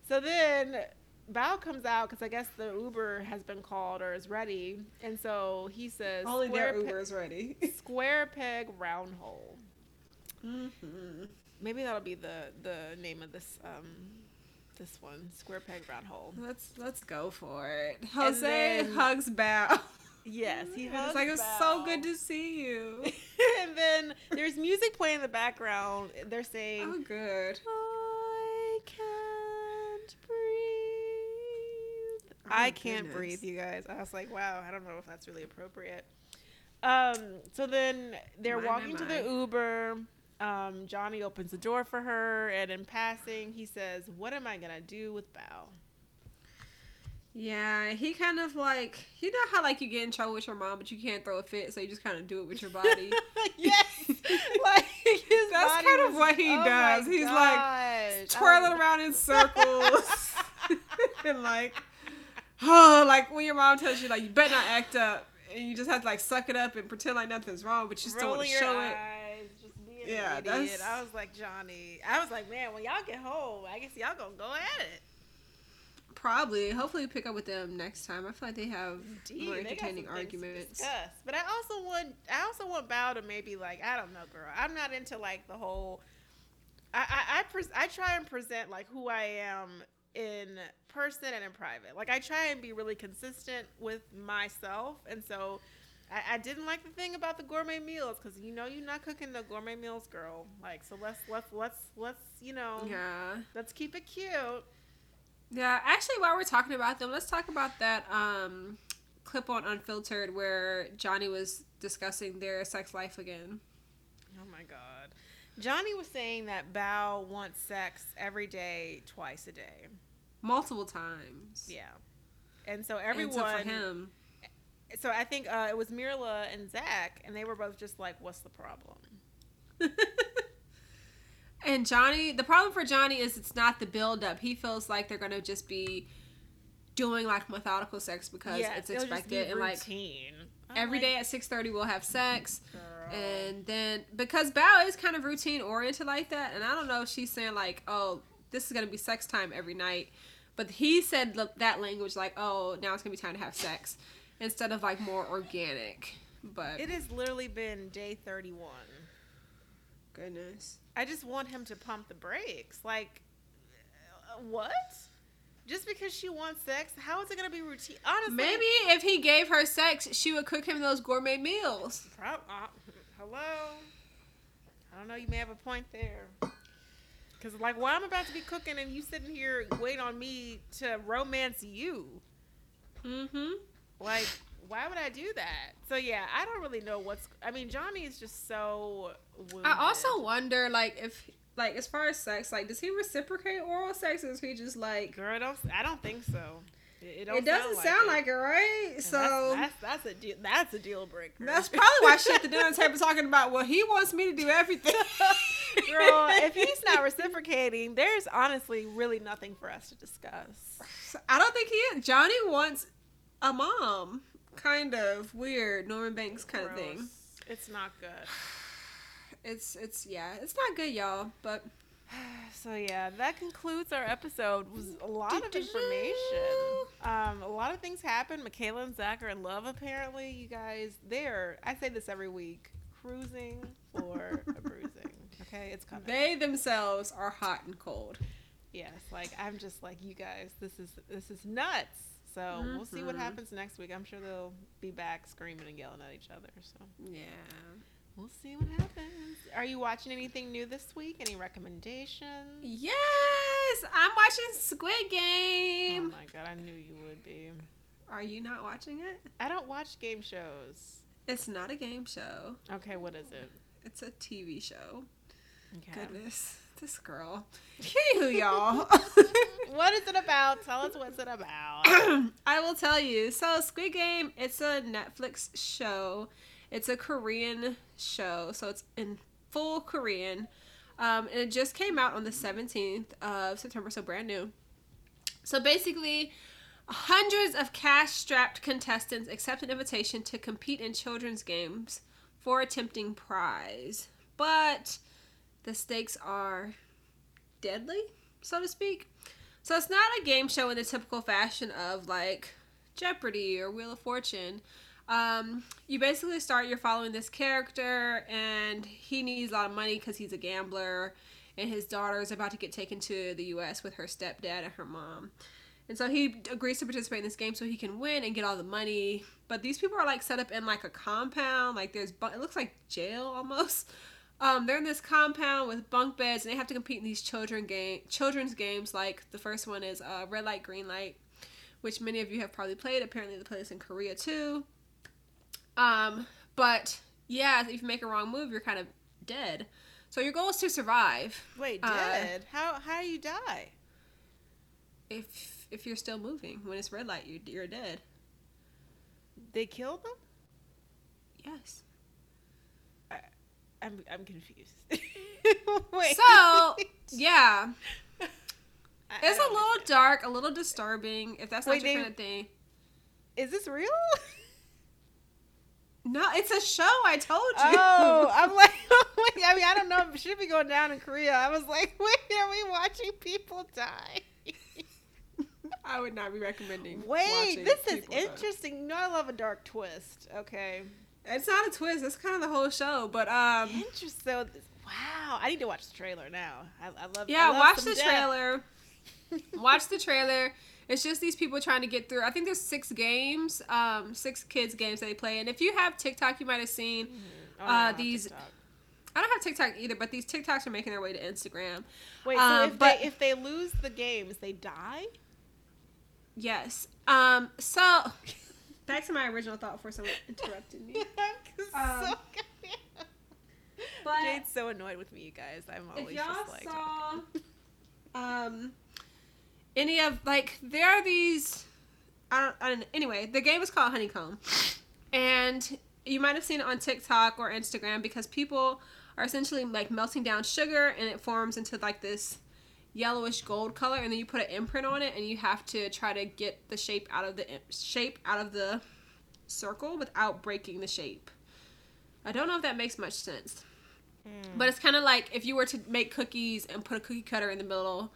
So then Bao comes out because I guess the Uber has been called or is ready, and so he says, Only their "Square pe- Uber is ready. [LAUGHS] square peg round hole." mm-hmm. Maybe that'll be the the name of this um this one, square peg round hole. Let's let's go for it. Jose then- hugs Bao. [LAUGHS] Yes, he [LAUGHS] it's hugs like it's so good to see you. and then there's music playing in the background. They're saying, Oh, good. I can't breathe. Oh, I can't goodness. breathe, you guys. I was like, wow, I don't know if that's really appropriate. Um, so then they're My, my, walking to the. Uber. Um, Johnny opens the door for her, and in passing, he says, "What am I gonna do with Bao?" Yeah, he kind of like you know how like you get in trouble with your mom, but you can't throw a fit, so you just kind of do it with your body. [LAUGHS] yes, [LAUGHS] like his That's kind of was- what he oh does. He's like twirling around in [LAUGHS] circles and like, oh, like when your mom tells you like you better not act up, and you just have to like suck it up and pretend like nothing's wrong, but you still want to show it. eyes, being Yeah, that's- I was like Johnny. I was like, man, when y'all get home, I guess y'all gonna go at it. Probably. Hopefully, we pick up with them next time. I feel like they have Indeed, more they got some entertaining arguments. But I also want, I also want Bao to maybe like, I don't know, girl. I'm not into like the whole. I I I, pres- I try and present like who I am in person and in private. Like I try and be really consistent with myself, and so. I, I didn't like the thing about the gourmet meals because you know you're not cooking the gourmet meals, girl. Like so, let's let's let's let's you know Yeah. let's keep it cute. Yeah, actually, while we're talking about them, let's talk about that um, clip on Unfiltered where Johnny was discussing their sex life again. Oh my god. Johnny was saying that Bao wants sex every day, twice a day. Multiple times. Yeah. And so And everyone so for him, so I think uh, it was Mirla and Zach and they were both just like, What's the problem? [LAUGHS] and Johnny, the problem for Johnny is it's not the buildup. He feels like they're gonna just be doing like methodical sex because Yes, it's just be expected and like routine. Every like, day at six thirty we'll have sex. girl. And then because Bao is kind of routine oriented like that, and I don't know if she's saying like, oh, this is gonna be sex time every night, but he said that language like, oh, now it's gonna be time to have sex, instead of like more organic. But it has literally been day thirty one. goodness, I just want him to pump the brakes. Like uh, what? Just because she wants sex, how is it gonna be routine? Honestly, maybe if he gave her sex, she would cook him those gourmet meals. Prob- uh, hello. I don't know. You may have a point there. Cause like, well, I'm about to be cooking, and you sitting here waiting on me to romance you. Mm-hmm. Like, why would I do that? So yeah, I don't really know what's. I mean, Johnny is just so. Wounded. I also wonder, like, if like as far as sex, like, does he reciprocate oral sex, or is he just like? Girl, I don't. I don't think so. It, it doesn't sound like, it. like it, right? And so that's, that's, that's a deal. That's a deal breaker. That's probably why she at the dinner table talking about. Well, he wants me to do everything. [LAUGHS] Girl, if he's not reciprocating, there's honestly really nothing for us to discuss. I don't think he is. Johnny wants a mom. Kind of weird, Norman Bates kind Gross. of thing. It's not good. [SIGHS] [SIGHS] [SIGHS] It's it's yeah, it's not good, y'all. But [SIGHS] so yeah, that concludes our episode. It was a lot of information. Um, a lot of things happened. Michaela and Zach are in love. Apparently, you guys. They're. I say this every week. Cruising for a [LAUGHS] bruising. Okay, it's coming. They themselves are hot and cold. Yes, like I'm just like you guys. This is this is nuts. So mm-hmm. we'll see what mm-hmm. happens next week. I'm sure they'll be back screaming and yelling at each other. So yeah. We'll see what happens. Are you watching anything new this week? Any recommendations? Yes, I'm watching Squid Game. Oh my god, I knew you would be. Are you not watching it? I don't watch game shows. It's not a game show. Okay, what is it? It's a TV show. Okay. Goodness, [LAUGHS] this girl. [LAUGHS] Anywho, y'all. [LAUGHS] what is it about? Tell us what's it about. [CLEARS THROAT] I will tell you. So, Squid Game, it's a Netflix show. It's a Korean show, so it's in full Korean. Um, and it just came out on the 17th of September, so brand new. So basically, hundreds of cash strapped contestants accept an invitation to compete in children's games for a tempting prize. But the stakes are deadly, so to speak. So it's not a game show in the typical fashion of like Jeopardy or Wheel of Fortune. Um, you basically start, you're following this character, and he needs a lot of money because he's a gambler, and his daughter is about to get taken to the U.S. with her stepdad and her mom. And so he agrees to participate in this game so he can win and get all the money. But these people are like set up in like a compound, like there's it looks like jail almost. Um, they're in this compound with bunk beds, and they have to compete in these children game children's games. Like the first one is uh, red light, green light, which many of you have probably played. Apparently, they play this in Korea too. Um, but yeah, if you make a wrong move, you're kind of dead. So your goal is to survive. Wait, uh, dead? Uh, how how do you die? If if you're still moving when it's red light, you you're dead. They killed them. Yes. I, I'm I'm confused. [LAUGHS] Wait. So yeah. [LAUGHS] I, it's I a little understand. dark, a little disturbing. If that's not Wait, your they, kind of thing. Is this real? [LAUGHS] No, it's a show. I told you. Oh, [LAUGHS] I'm like, [LAUGHS] wait, I mean, I don't know if it should be going down in Korea. I was like, [LAUGHS] wait, are we watching people die? I would not be recommending. Wait, this is interesting. Die. You know, I love a dark twist. Okay, it's not a twist. It's kind of the whole show, but um, interesting. So, wow, I need to watch the trailer now. I, I love. Yeah, I love watch the death. trailer. watch the trailer. It's just these people trying to get through. I think there's six games, um, six kids games that they play. And if you have TikTok, you might have seen mm-hmm. oh, uh, these. I don't have TikTok either, but these TikToks are making their way to Instagram. Wait, so um, if but, they if they lose the games, they die? Yes. Um. So [LAUGHS] back to my original thought before someone [LAUGHS] interrupted me. [LAUGHS] um, so but Jade's so annoyed with me, you guys. I'm always just like. Saw, um any of like there are these I don't, I don't anyway the game is called honeycomb. And you might have seen it on tiktok or instagram because people are essentially like melting down sugar and it forms into like this yellowish gold color and then you put an imprint on it and you have to try to get the shape out of the shape out of the circle without breaking the shape. I don't know if that makes much sense. Mm. but it's kind of like if you were to make cookies and put a cookie cutter in the middle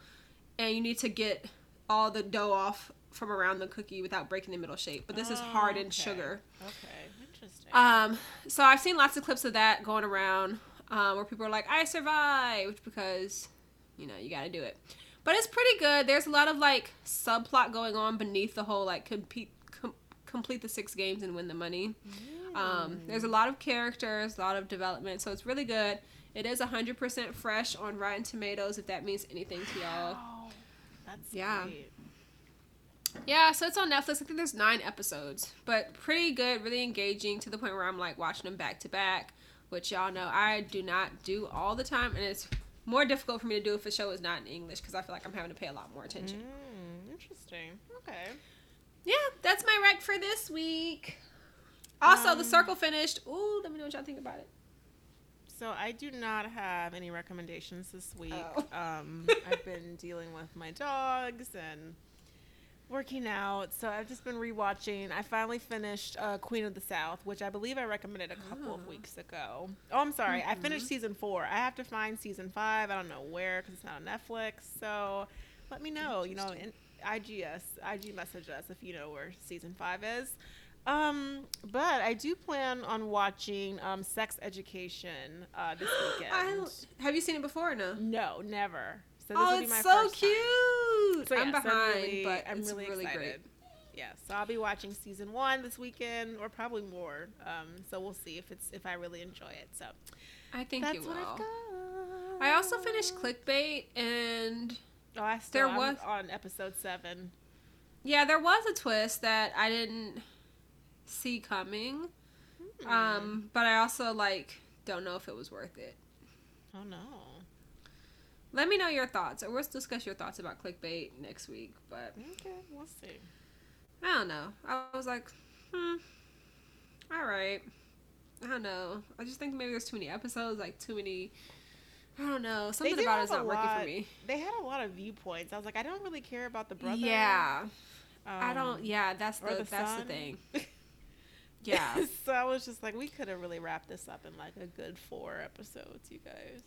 and you need to get all the dough off from around the cookie without breaking the middle shape. But this oh, is hardened okay. sugar. Okay, interesting. Um, so I've seen lots of clips of that going around um, where people are like, "I survived," because you know you got to do it. But it's pretty good. There's a lot of like subplot going on beneath the whole like compete com- complete the six games and win the money. Mm. Um, there's a lot of characters, a lot of development, so it's really good. It is 100% fresh on Rotten Tomatoes, if that means anything to y'all. That's yeah. Great. Yeah, so it's on Netflix. I think there's nine episodes, but pretty good, really engaging to the point where I'm like watching them back to back, which y'all know I do not do all the time, and it's more difficult for me to do if a show is not in English because I feel like I'm having to pay a lot more attention. Mm, interesting. Okay. Yeah, that's my rec for this week. Also, Um, The Circle finished. Ooh, let me know what y'all think about it. So I do not have any recommendations this week. Oh. [LAUGHS] Um, I've been dealing with my dogs and working out, so I've just been rewatching. I finally finished uh, Queen of the South, which I believe I recommended a couple of Oh. weeks ago. Oh, I'm sorry, I Mhm. finished season four. I have to find season five. I don't know where because it's not on Netflix. So let me know. You know, in IGS, IG message us if you know where season five is. Um, but I do plan on watching um, Sex Education uh, this [GASPS] weekend. I, have you seen it before or no? No, never. So this oh, will be it's so cute. So, I'm behind, really, but I'm it's really, really, excited. great. Yeah, so I'll be watching season one this weekend, or probably more. Um, so we'll see if it's if I really enjoy it. So I think that's you will. what I've got. I also finished Clickbait, and Oh, I still, There was- on episode seven. yeah, there was a twist that I didn't see coming. Hmm. Um, but I also like don't know if it was worth it. oh no. Let me know your thoughts, or we'll discuss your thoughts about Clickbait next week. But Okay, we'll see. I don't know. I was like, hmm, all right. I don't know. I just think maybe there's too many episodes, like too many. I don't know. Something about it's not working for me. They had a lot of viewpoints. I was like, I don't really care about the brother. Yeah, Um, I don't. Yeah, that's the, the that's the thing. [LAUGHS] Yeah. [LAUGHS] so I was just like, we could have really wrapped this up in like a good four episodes, you guys.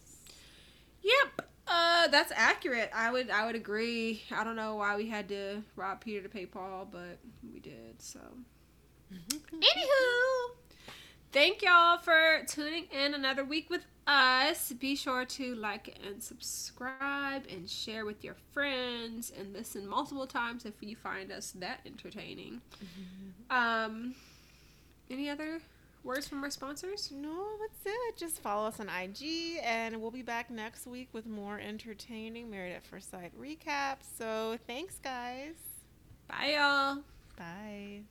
Yep. Uh, that's accurate. I would I would agree. I don't know why we had to rob Peter to pay Paul, but we did. So, anywho, thank y'all for tuning in another week with us. Be sure to like and subscribe and share with your friends and listen multiple times if you find us that entertaining. Um, any other words from our sponsors? No, that's it. Just follow us on IG, and we'll be back next week with more entertaining Married at First Sight recap. So thanks, guys. Bye, y'all. Bye.